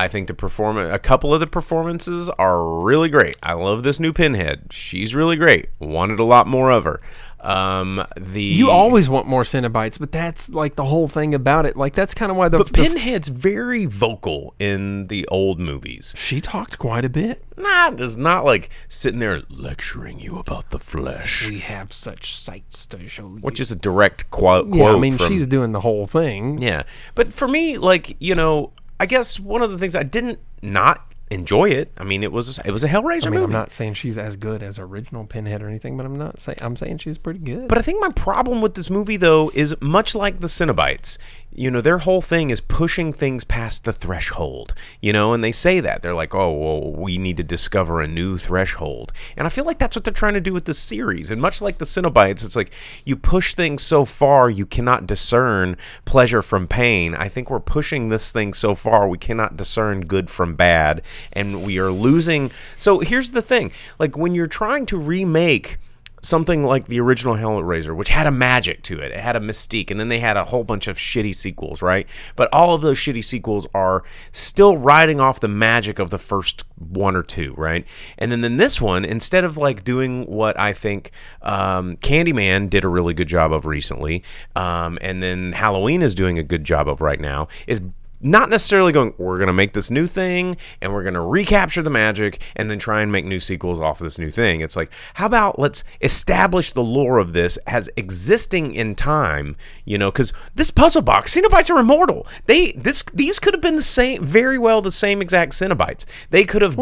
I think the performance, a couple of the performances are really great. I love this new Pinhead. She's really great. Wanted a lot more of her. Um. The You always want more Cenobites, but that's like the whole thing about it. Like that's kind of why the, But the- Pinhead's very vocal in the old movies. she talked quite a bit. Not it's not like sitting there lecturing you about the flesh, We have such sights to show you. which is a direct quote. yeah, I mean, from- she's doing the whole thing. Yeah. But for me, like, you know, I guess one of the things I didn't not enjoy it. I mean, it was it was a Hellraiser I mean, movie. I'm not saying she's as good as original Pinhead or anything, but I'm not saying I'm saying she's pretty good. But I think my problem with this movie, though, is much like the Cenobites. You know, their whole thing is pushing things past the threshold. You know, and they say that they're like, "Oh, well, we need to discover a new threshold." And I feel like that's what they're trying to do with this series. And much like the Cenobites, it's like you push things so far you cannot discern pleasure from pain. I think we're pushing this thing so far we cannot discern good from bad, and we are losing. So here's the thing: like when you're trying to remake something like the original Hellraiser, which had a magic to it, it had a mystique, and then they had a whole bunch of shitty sequels, right? But all of those shitty sequels are still riding off the magic of the first one or two, right? And then in this one, instead of like doing what I think um, Candyman did a really good job of recently, um, and then Halloween is doing a good job of right now, is not necessarily going we're going to make this new thing and we're going to recapture the magic and then try and make new sequels off of this new thing it's like how about let's establish the lore of this as existing in time you know because this puzzle box cenobites are immortal they this these could have been the same very well the same exact cenobites they could have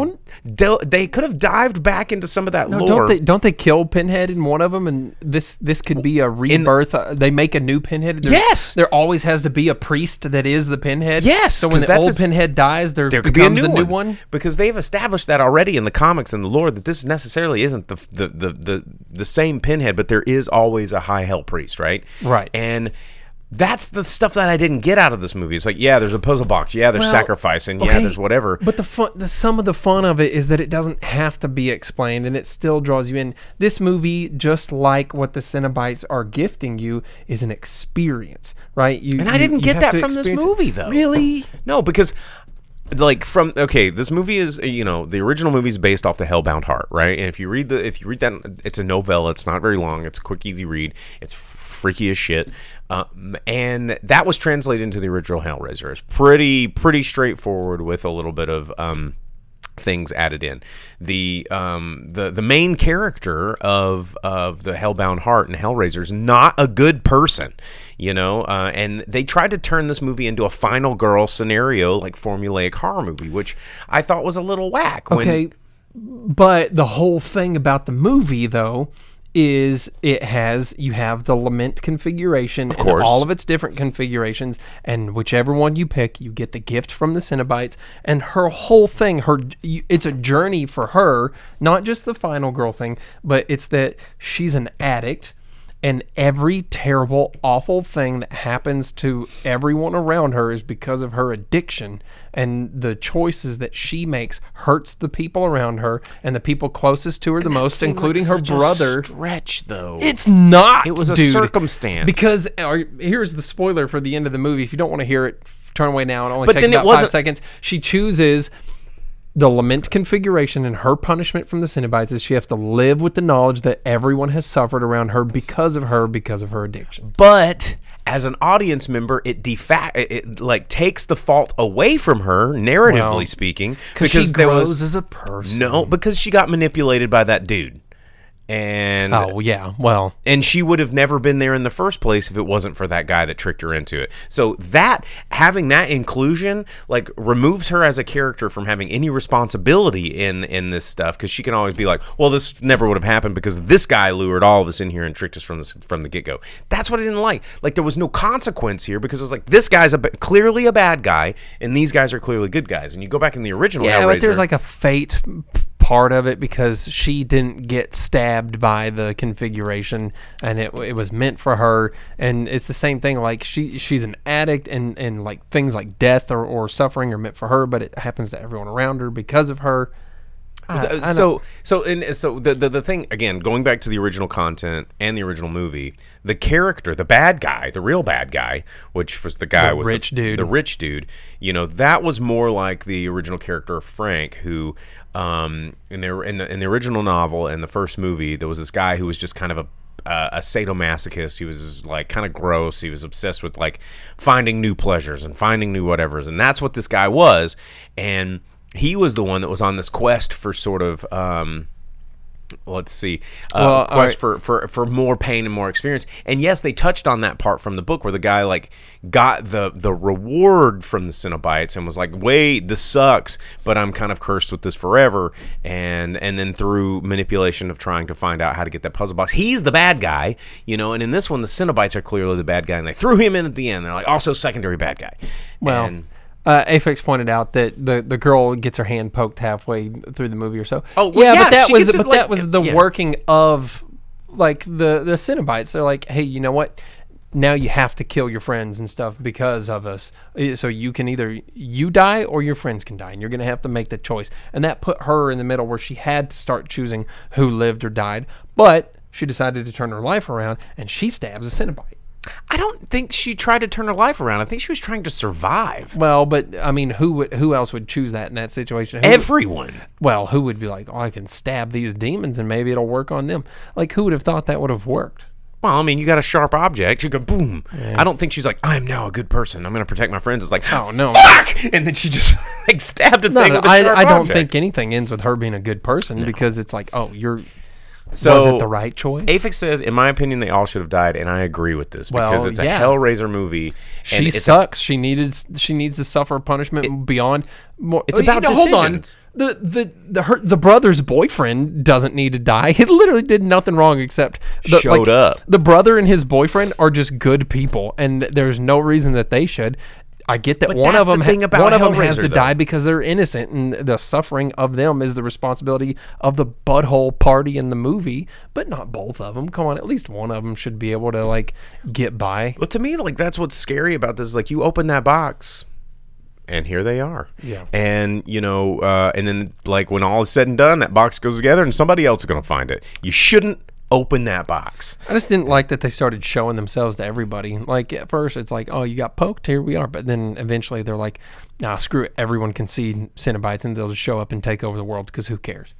del- they could have dived back into some of that No, lore don't they don't they kill Pinhead in one of them, and this this could be a rebirth? uh, they make a new Pinhead. There's- Yes! there always has to be a priest that is the Pinhead. Yes, So when the that's old Pinhead dies, there, there could be a becomes new, a new one. one. because they've established that already in the comics and the lore that this necessarily isn't the the, the the the same pinhead but there is always a high hell priest right Right. and that's the stuff that I didn't get out of this movie. It's like, yeah, there's a puzzle box. Yeah, there's Well, sacrifice, and yeah, okay, there's whatever. But the fun, the some of the fun of it is that it doesn't have to be explained, and it still draws you in. This movie, just like what the Cenobites are gifting you, is an experience, right? You And I didn't get that from this movie, though. Really? No, because like from okay, this movie is you know the original movie is based off the Hellbound Heart, right? And if you read the if you read that, it's a novella. It's not very long. It's a quick, easy read. It's freaky as shit. Um, and that was translated into the original Hellraiser. It's pretty pretty straightforward with a little bit of um, things added in. The um the the main character of of the Hellbound Heart and Hellraiser is not a good person, you know. Uh, and they tried to turn this movie into a final girl scenario, like formulaic horror movie, which I thought was a little whack. Okay, but the whole thing about the movie, though, is it has you have the lament configuration, of course. all of its different configurations, and whichever one you pick, you get the gift from the Cenobites, and her whole thing, her it's a journey for her, not just the final girl thing, but it's that she's an addict. And every terrible, awful thing that happens to everyone around her is because of her addiction. And the choices that she makes hurts the people around her and the people closest to her the most, seemed like including her brother. stretch though. It's not. It was a dude. circumstance. Because here's the spoiler for the end of the movie. If you don't want to hear it, turn away now. and only But then about five seconds. She chooses the lament configuration, and her punishment from the Cenobites is she has to live with the knowledge that everyone has suffered around her because of her, because of her addiction. but as an audience member, it defa- it, it like takes the fault away from her, narratively Well, speaking, Because she there grows was as a person. no because she got manipulated by that dude, and Oh yeah. Well, and she would have never been there in the first place if it wasn't for that guy that tricked her into it. So that having that inclusion like removes her as a character from having any responsibility in in this stuff because she can always be like, well, this never would have happened because this guy lured all of us in here and tricked us from the from the get go. That's what I didn't like. Like there was no consequence here because it was like this guy's a clearly a bad guy and these guys are clearly good guys. And you go back in the original, yeah, but there's like a fate part of it because she didn't get stabbed by the configuration and it, it was meant for her. And it's the same thing like she she's an addict and and like things like death or, or suffering are meant for her but it happens to everyone around her because of her I- Uh, I so so and so the, the the thing again going back to the original content and the original movie the character the bad guy the real bad guy which was the guy The with rich dude. the rich dude you know that was more like the original character of Frank who um in the in the in the original novel and the first movie there was this guy who was just kind of a uh, a sadomasochist. He was like kind of gross. He was obsessed with like finding new pleasures and finding new whatevers, and that's what this guy was. And he was the one that was on this quest for sort of um, let's see uh, Well, quest right. for, for for more pain and more experience. And yes they touched on that part from the book where the guy like got the the reward from the Cenobites and was like wait this sucks but i'm kind of cursed with this forever. And and then through manipulation of trying to find out how to get that puzzle box he's the bad guy you know and in this one the Cenobites are clearly the bad guy and they threw him in at the end. They're like also secondary bad guy. Well and, uh, Aphex pointed out that the, the girl gets her hand poked halfway through the movie or so. Oh, well, yeah, but that was but like, that was the yeah. working of like the the Cenobites. They're like, hey, you know what? Now you have to kill your friends and stuff because of us. Uh, So you can either you die or your friends can die, and you're gonna have to make the choice. And that put her in the middle where she had to start choosing who lived or died. But she decided to turn her life around, and she stabs a Cenobite. I don't think she tried to turn her life around i think she was trying to survive Well, but I mean, who would who else would choose that in that situation? Who- everyone Well, who would be like, oh, I can stab these demons and maybe it'll work on them? Like, who would have thought that would have worked? Well, I mean, you got a sharp object. You go boom. I don't think she's like, I'm now a good person. I'm going to protect my friends. It's like, Oh, no. fuck! And then she just like stabbed a No, thing no, with a I, sharp I don't object. think anything ends with her being a good person because it's like, oh, you're. So. was it the right choice? Aphex says, in my opinion, they all should have died, and I agree with this Well, because it's a yeah. Hellraiser movie. and she it's a- sucks. she needed. She needs to suffer punishment beyond. More, It's about Hold on. The the the her, the brother's boyfriend doesn't need to die. He literally did nothing wrong except the, Showed up. The brother and his boyfriend are just good people, and there's no reason that they should. I get that But one of them the ha- one of them has to though. die because they're innocent, and the suffering of them is the responsibility of the butthole party in the movie. But not both of them. Come on, at least one of them should be able to like get by. Well, to me, like that's what's scary about this. Like you open that box, and here they are. Yeah. And you know, uh, and then like when all is said and done, that box goes together, and somebody else is going to find it. You shouldn't open that box. I just didn't like that they started showing themselves to everybody. Like at first, it's like, oh, you got poked, here we are. But then eventually, they're like, nah, screw it. Everyone can see Cenobites, and they'll just show up and take over the world because who cares?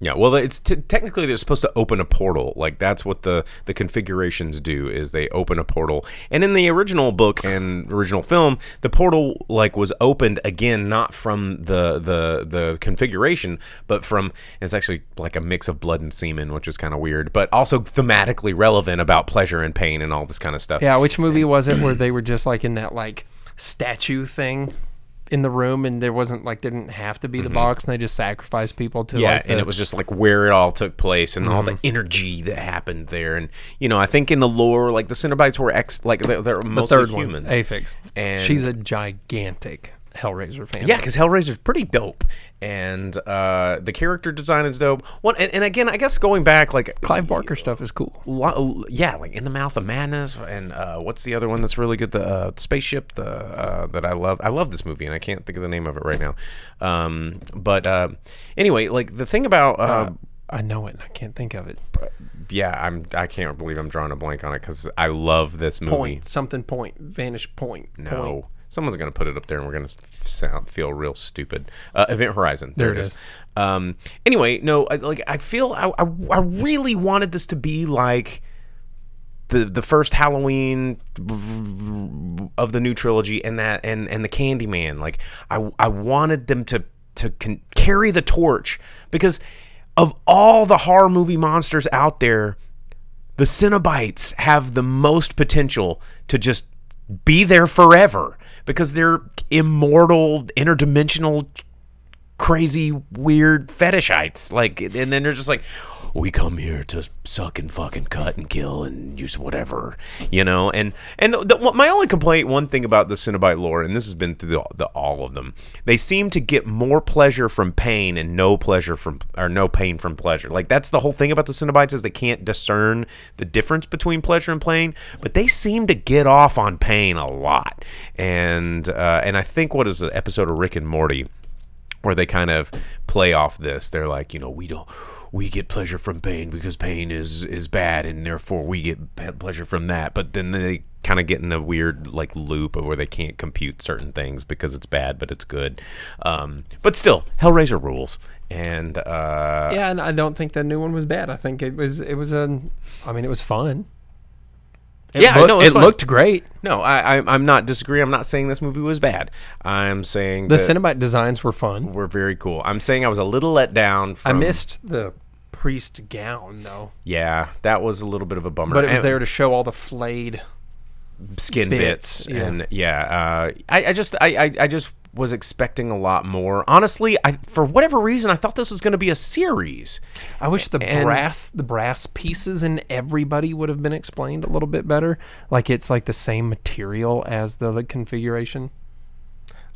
Yeah, well, it's t- technically they're supposed to open a portal. Like that's what the the configurations do is they open a portal. And in the original book and original film, the portal like was opened again not from the the the configuration, but from it's actually like a mix of blood and semen, which is kind of weird, but also thematically relevant about pleasure and pain and all this kind of stuff. Yeah, which movie was it where they were just like in that like statue thing in the room, and there wasn't like there didn't have to be the box, and they just sacrificed people to Mm-hmm. Yeah, like and it was just like where it all took place and all the Mm-hmm. energy that happened there. And you know, I think in the lore, like the Cenobites were ex, like they're, they're the mostly humans. one, Aphex. And- she's a gigantic Hellraiser fan. Yeah, because Hellraiser's pretty dope, and uh, the character design is dope. One, and, and again, I guess going back, like Clive Barker stuff is cool. lo- yeah, like in the mouth of madness, and uh, what's the other one that's really good? The uh, spaceship, the uh, that I love. I love this movie, and I can't think of the name of it right now. Um, but uh, anyway, like the thing about uh, I know it, and I can't think of it. yeah, I'm I can't believe I'm drawing a blank on it because I love this movie. Point something point vanish point. No. point. Someone's going to put it up there and we're going to sound feel real stupid. Uh, Event Horizon. There, There it is. is. Um, anyway, no, I, like I feel I, I, I really wanted this to be like the the first Halloween of the new trilogy and that and and the Candyman. Like I I wanted them to to con- carry the torch because of all the horror movie monsters out there, the Cenobites have the most potential to just be there forever because they're immortal, interdimensional, crazy, weird fetishites. Like, and then they're just like, we come here to suck and fucking cut and kill and use whatever, you know. And and the, my only complaint, one thing about the Cenobite lore, and this has been through the, the all of them, they seem to get more pleasure from pain and no pleasure from or no pain from pleasure. Like that's the whole thing about the Cenobites is they can't discern the difference between pleasure and pain, but they seem to get off on pain a lot. And uh, and I think what is the episode of Rick and Morty where they kind of play off this. They're like, you know, we don't we get pleasure from pain because pain is is bad and therefore we get pleasure from that. But then they kind of get in a weird like loop of where they can't compute certain things because it's bad but it's good. Um, but still, Hellraiser rules. And uh, Yeah, and I don't think the new one was bad. I think it was it was a. I mean, it was fun. It Yeah, I looked, know, it's it looked great. no, I, I I'm not disagreeing. I'm not saying this movie was bad. I'm saying The Cenobite designs were fun. were very cool. I'm saying I was a little let down. I missed the priest gown though, Yeah, that was a little bit of a bummer. but it was And- there to show all the flayed. skin bits, bits, yeah. and yeah uh, I, I just I, I I just was expecting a lot more honestly i for whatever reason i thought this was going to be a series I wish the And- brass the brass pieces and everybody would have been explained a little bit better. Like it's like the same material as the, the configuration.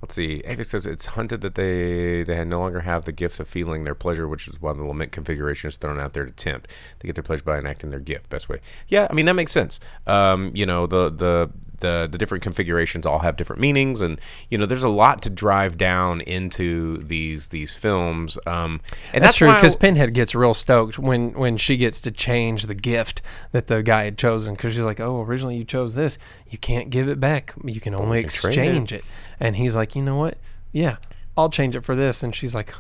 Let's see. Avis says it's hunted that they they no longer have the gift of feeling their pleasure which is why the lament configuration is thrown out there to tempt. They get their pleasure by enacting their gift. Best way. Yeah i mean that makes sense. Um you know the the the, the different configurations all have different meanings and you know there's a lot to drive down into these these films um and That's, true because Pinhead gets real stoked when when she gets to change the gift that the guy had chosen because she's like, "Oh, originally you chose this. You can't give it back. You can only trade it." exchange it. And he's like, "You know what? Yeah, I'll change it for this." And she's like,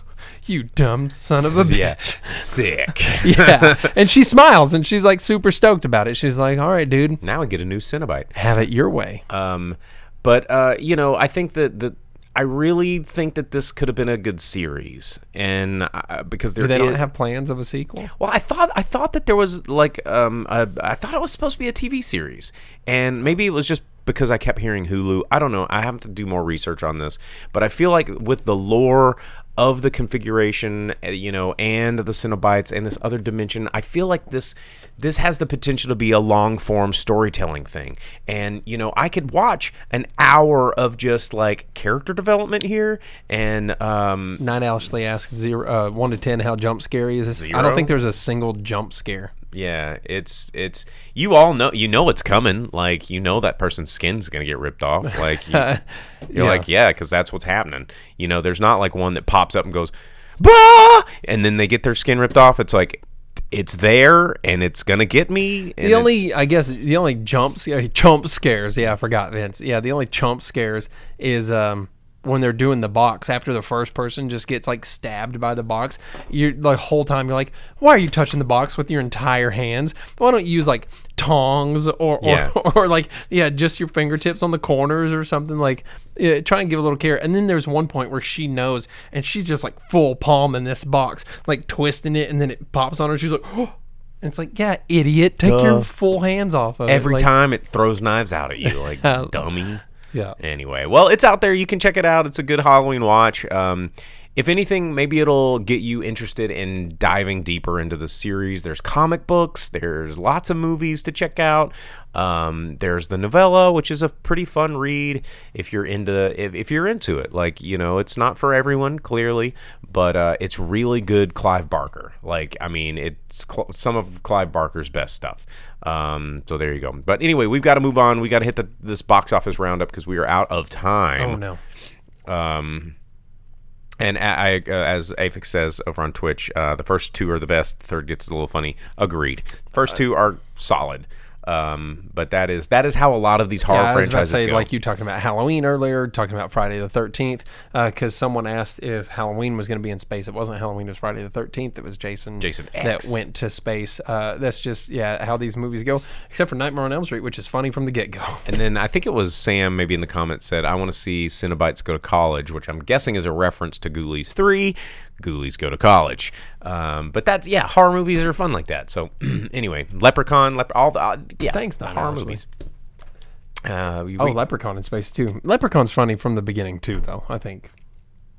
"You dumb son of a bitch." yeah sick yeah. And she smiles and she's like super stoked about it. She's like, "All right, dude, now I get a new Cenobite. have it your way." Um, but uh, you know, I think that the I really think that this could have been a good series, and uh, because they don't have plans of a sequel? Well, I thought I thought that there was like um a, I thought it was supposed to be a TV series, and maybe it was just because I kept hearing Hulu. I don't know. I have to do more research on this, but I feel like with the lore of the configuration, uh, you know, and the Cenobites and this other dimension, I feel like this this has the potential to be a long form storytelling thing. And you know, I could watch an hour of just like character development here, and um, Night Ashley asks zero, uh, one to ten how jump scary is this? I don't think there's a single jump scare. Yeah, it's it's you all know you know it's coming. Like you know that person's skin's gonna get ripped off. Like you, you're Yeah. like yeah, because that's what's happening. You know, there's not like one that pops up and goes, bah, and then they get their skin ripped off. It's like it's there and it's gonna get me. The only, I guess, the only jump, sca- chump scares. Yeah, I forgot Vince. Yeah, the only chump scares is um, when they're doing the box after the first person just gets like stabbed by the box. You're the whole time you're like, why are you touching the box with your entire hands? Why don't you use like tongs or or, Yeah. or like yeah, just your fingertips on the corners or something like. Yeah, try and give a little care. And then there's one point where she knows, and she's just like full palm in this box, like twisting it, and then it pops on her. She's like. And it's like, yeah, idiot, take your full hands off of it. every Like, time it throws knives out at you, like dummy. Yeah. Anyway, well, it's out there. You can check it out. It's a good Halloween watch. Um, if anything, maybe it'll get you interested in diving deeper into the series. There's comic books. There's lots of movies to check out. Um, there's the novella, which is a pretty fun read if you're into if, if you're into it. Like you know, it's not for everyone clearly, but uh, it's really good. Clive Barker. Like I mean, it's cl- some of Clive Barker's best stuff. Um, so there you go. But anyway, we've got to move on. We got to hit the, this box office roundup because we are out of time. Oh no. And I, I, uh, as Aphex says over on Twitch, uh, the first two are the best. The third gets a little funny. Agreed. First two are solid. Um, but that is that is how a lot of these horror Yeah, I was about to franchises say, go. like you talking about Halloween earlier, talking about Friday the Thirteenth, because someone asked if Halloween was going to be in space. It wasn't Halloween; it was Friday the Thirteenth. It was Jason. Jason that went to space. Uh, that's just yeah how these movies go. Except for Nightmare on Elm Street, which is funny from the get go. And then I think it was Sam, maybe in the comments, said, I want to see Cenobites go to college, which I'm guessing is a reference to Ghoulies 3. Ghoulies go to college. Um, but that's, yeah, horror movies are fun like that. So, anyway, Leprechaun, Lep- all the, uh, yeah, Thanks, the horror movies. Uh, we, Oh, we- Leprechaun in space too. Leprechaun's funny from the beginning too, though. I think.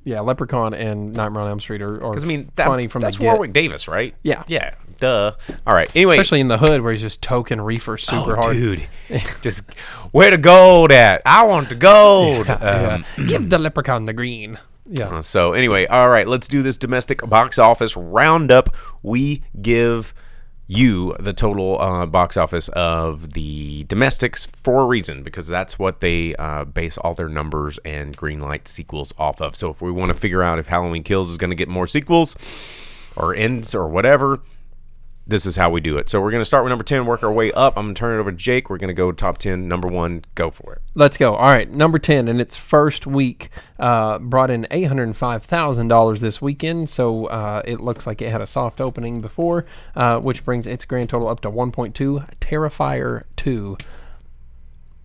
Yeah, Leprechaun and Nightmare on Elm Street are, are I mean, that, funny from that's the get. Warwick Davis, right? Yeah. yeah, duh. All right. Anyway, Especially in the hood where he's just toking reefer super oh, hard. dude, just where the gold at? I want the gold. Um, Yeah. Give the leprechaun the green. Yeah. Uh, So anyway, all right, let's do this domestic box office roundup. We give you the total uh, box office of the domestics for a reason because that's what they uh, base all their numbers and greenlight sequels off of. So if we want to figure out if Halloween Kills is going to get more sequels or ends or whatever, this is how we do it. So we're going to start with number 10, work our way up. I'm going to turn it over to Jake. We're going to go top 10, number one, go for it. Let's go. All right, number ten in its first week uh, brought in eight hundred five thousand dollars this weekend. So uh, it looks like it had a soft opening before, uh, which brings its grand total up to one point two. Terrifier two.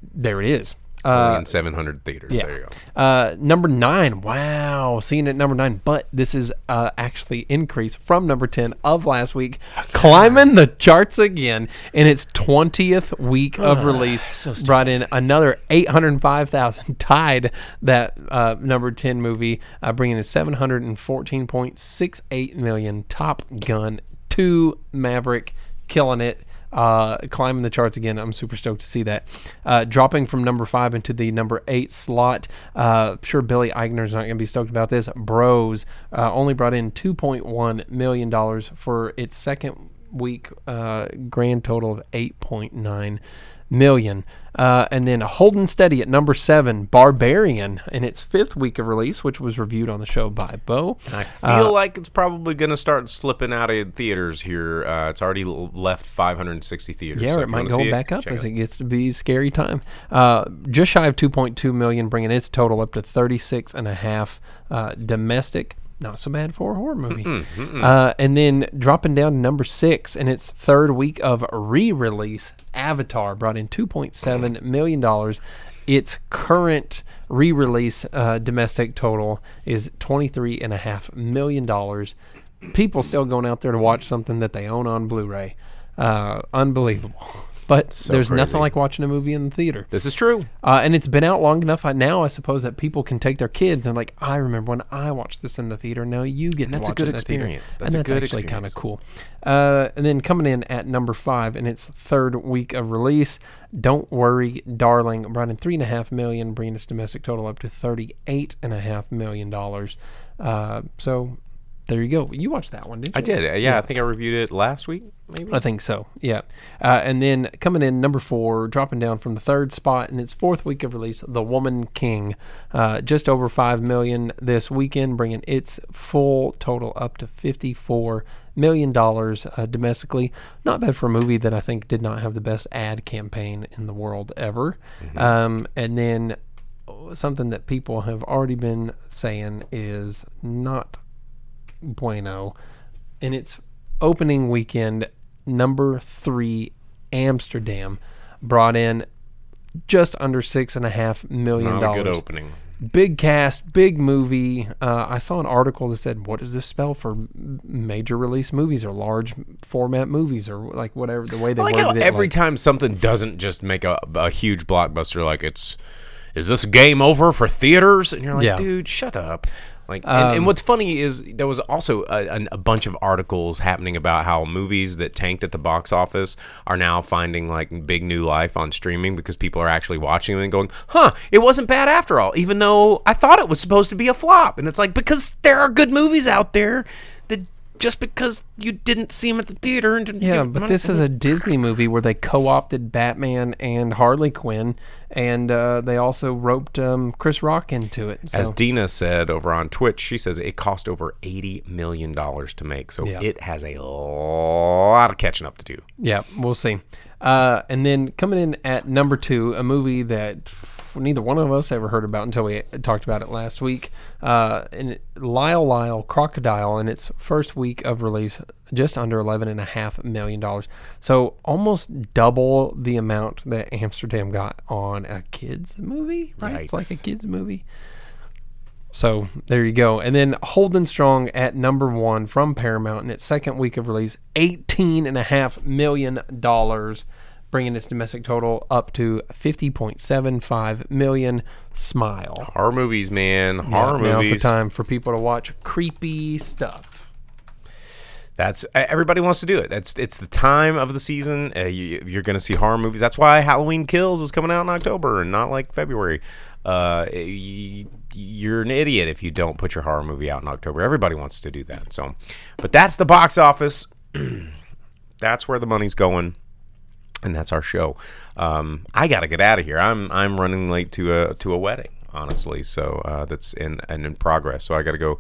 There it is. Only Uh, in 700 theaters. yeah. There you go. Uh, number nine. Wow, seeing it number nine, but this is uh, actually increase from number ten of last week, climbing the charts again in its twentieth week of release. So brought in another eight hundred five thousand, tied that uh, number ten movie, uh, bringing in seven hundred and fourteen point six eight million. Top Gun two Maverick, killing it uh, climbing the charts again. I'm super stoked to see that. Uh, dropping from number five into the number eight slot. Uh, sure, Billy Eichner's not going to be stoked about this. Bros uh, only brought in $2.1 million for its second week uh, grand total of 8.9 million. Uh, and then holding steady at number seven, Barbarian, in its fifth week of release, which was reviewed on the show by Bo. I feel like it's probably going to start slipping out of theaters here. Uh, it's already left 560 theaters. Yeah, so it might go back up as it it gets to be scary time. Uh, just shy of 2.2 million, bringing its total up to 36 and a half uh, domestic. Not so bad for a horror movie. Uh, and then dropping down to number six in its third week of re-release, Avatar brought in 2.7 million dollars. Its current re-release uh, domestic total is 23 and a half million dollars. People still going out there to watch something that they own on Blu-ray. Uh, unbelievable. But So there's crazy. nothing like watching a movie in the theater. This is true. Uh, and it's been out long enough now, I suppose, that people can take their kids and like, I remember when I watched this in the theater. Now you get to that's a watch good it in the experience. That's and a that's good actually kind of cool. Uh, and then coming in at number five in its third week of release, "Don't Worry, Darling," brought in three and a half million, bringing its domestic total up to thirty-eight and a half million dollars. Uh, so there you go. You watched that one, didn't you? I did. Uh, Yeah, I think I reviewed it last week. Maybe. I think so. Yeah. Uh, and then coming in number four, dropping down from the third spot in its fourth week of release, The Woman King, uh, just over five million this weekend, bringing its full total up to fifty-four million dollars uh, domestically. Not bad for a movie that I think did not have the best ad campaign in the world ever. Um, and then something that people have already been saying is not bueno. In its opening weekend, number three, Amsterdam, brought in just under six and a half million a good opening. Big cast, big movie. Uh, I saw an article that said, "What does this spell for major release movies or large format movies or like whatever the way they I like worded it?" every like- time something doesn't just make a, a huge blockbuster, like it's, is this game over for theaters? And you're like, Yeah. Dude, shut up. Like, and, and um, what's funny is there was also a, a bunch of articles happening about how movies that tanked at the box office are now finding like big new life on streaming because people are actually watching them and going, huh, it wasn't bad after all, even though I thought it was supposed to be a flop. And it's like, because there are good movies out there just because you didn't see him at the theater and didn't Yeah, give but money this is a Disney movie where they co-opted Batman and Harley Quinn, and uh, they also roped um, Chris Rock into it. So. As Dina said over on Twitch, she says it cost over eighty million dollars to make, so Yeah. it has a lot of catching up to do. Yeah, we'll see. Uh, and then coming in at number two, a movie that neither one of us ever heard about until we talked about it last week. Uh, and Lyle Lyle Crocodile in its first week of release, just under eleven and a half million dollars. So almost double the amount that Amsterdam got on a kids movie. Right, it's like a kids movie. So there you go. And then Holding Strong at number one from Paramount in its second week of release, $18.5 million, bringing its domestic total up to 50.75 million. Smile. Horror movies, man, horror Now's movies. the time for people to watch creepy stuff. That's everybody wants to do it. That's it's the time of the season. Uh, you, you're going to see horror movies. That's why Halloween Kills is coming out in October and not like February. Uh, y- you're an idiot if you don't put your horror movie out in October. Everybody wants to do that. So, but that's the box office. that's where the money's going. And that's our show. Um, I got to get out of here. I'm I'm running late to a to a wedding, honestly. So uh, that's in and in progress. So I got to go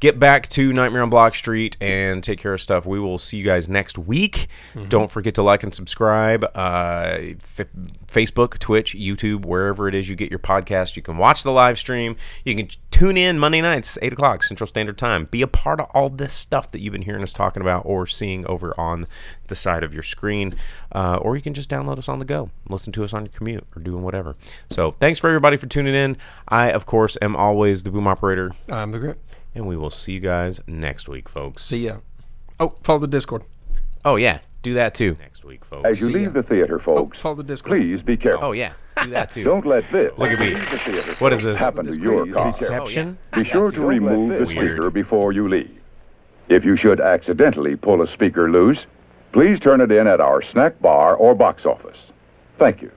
get back to Nightmare on Block Street and take care of stuff. We will see you guys next week. Don't forget to like and subscribe. Uh, f- Facebook, Twitch, YouTube, wherever it is you get your podcast. You can watch the live stream. You can tune in Monday nights, eight o'clock Central Standard Time. Be a part of all this stuff that you've been hearing us talking about or seeing over on the side of your screen. Uh, or you can just download us on the go, listen to us on your commute or doing whatever. So thanks for everybody for tuning in. I, of course, am always the boom operator, I'm the grip. And we will see you guys next week, folks. See ya. Oh, follow the Discord. Oh yeah, do that too next week, folks. As you leave the theater, folks, oh, follow the Discord. please be careful. Oh yeah, do that too. Don't let this Look at me. leave the theater, What is this? happen to your car. Inception. Be sure to remove the Weird. speaker before you leave. If you should accidentally pull a speaker loose, please turn it in at our snack bar or box office. Thank you.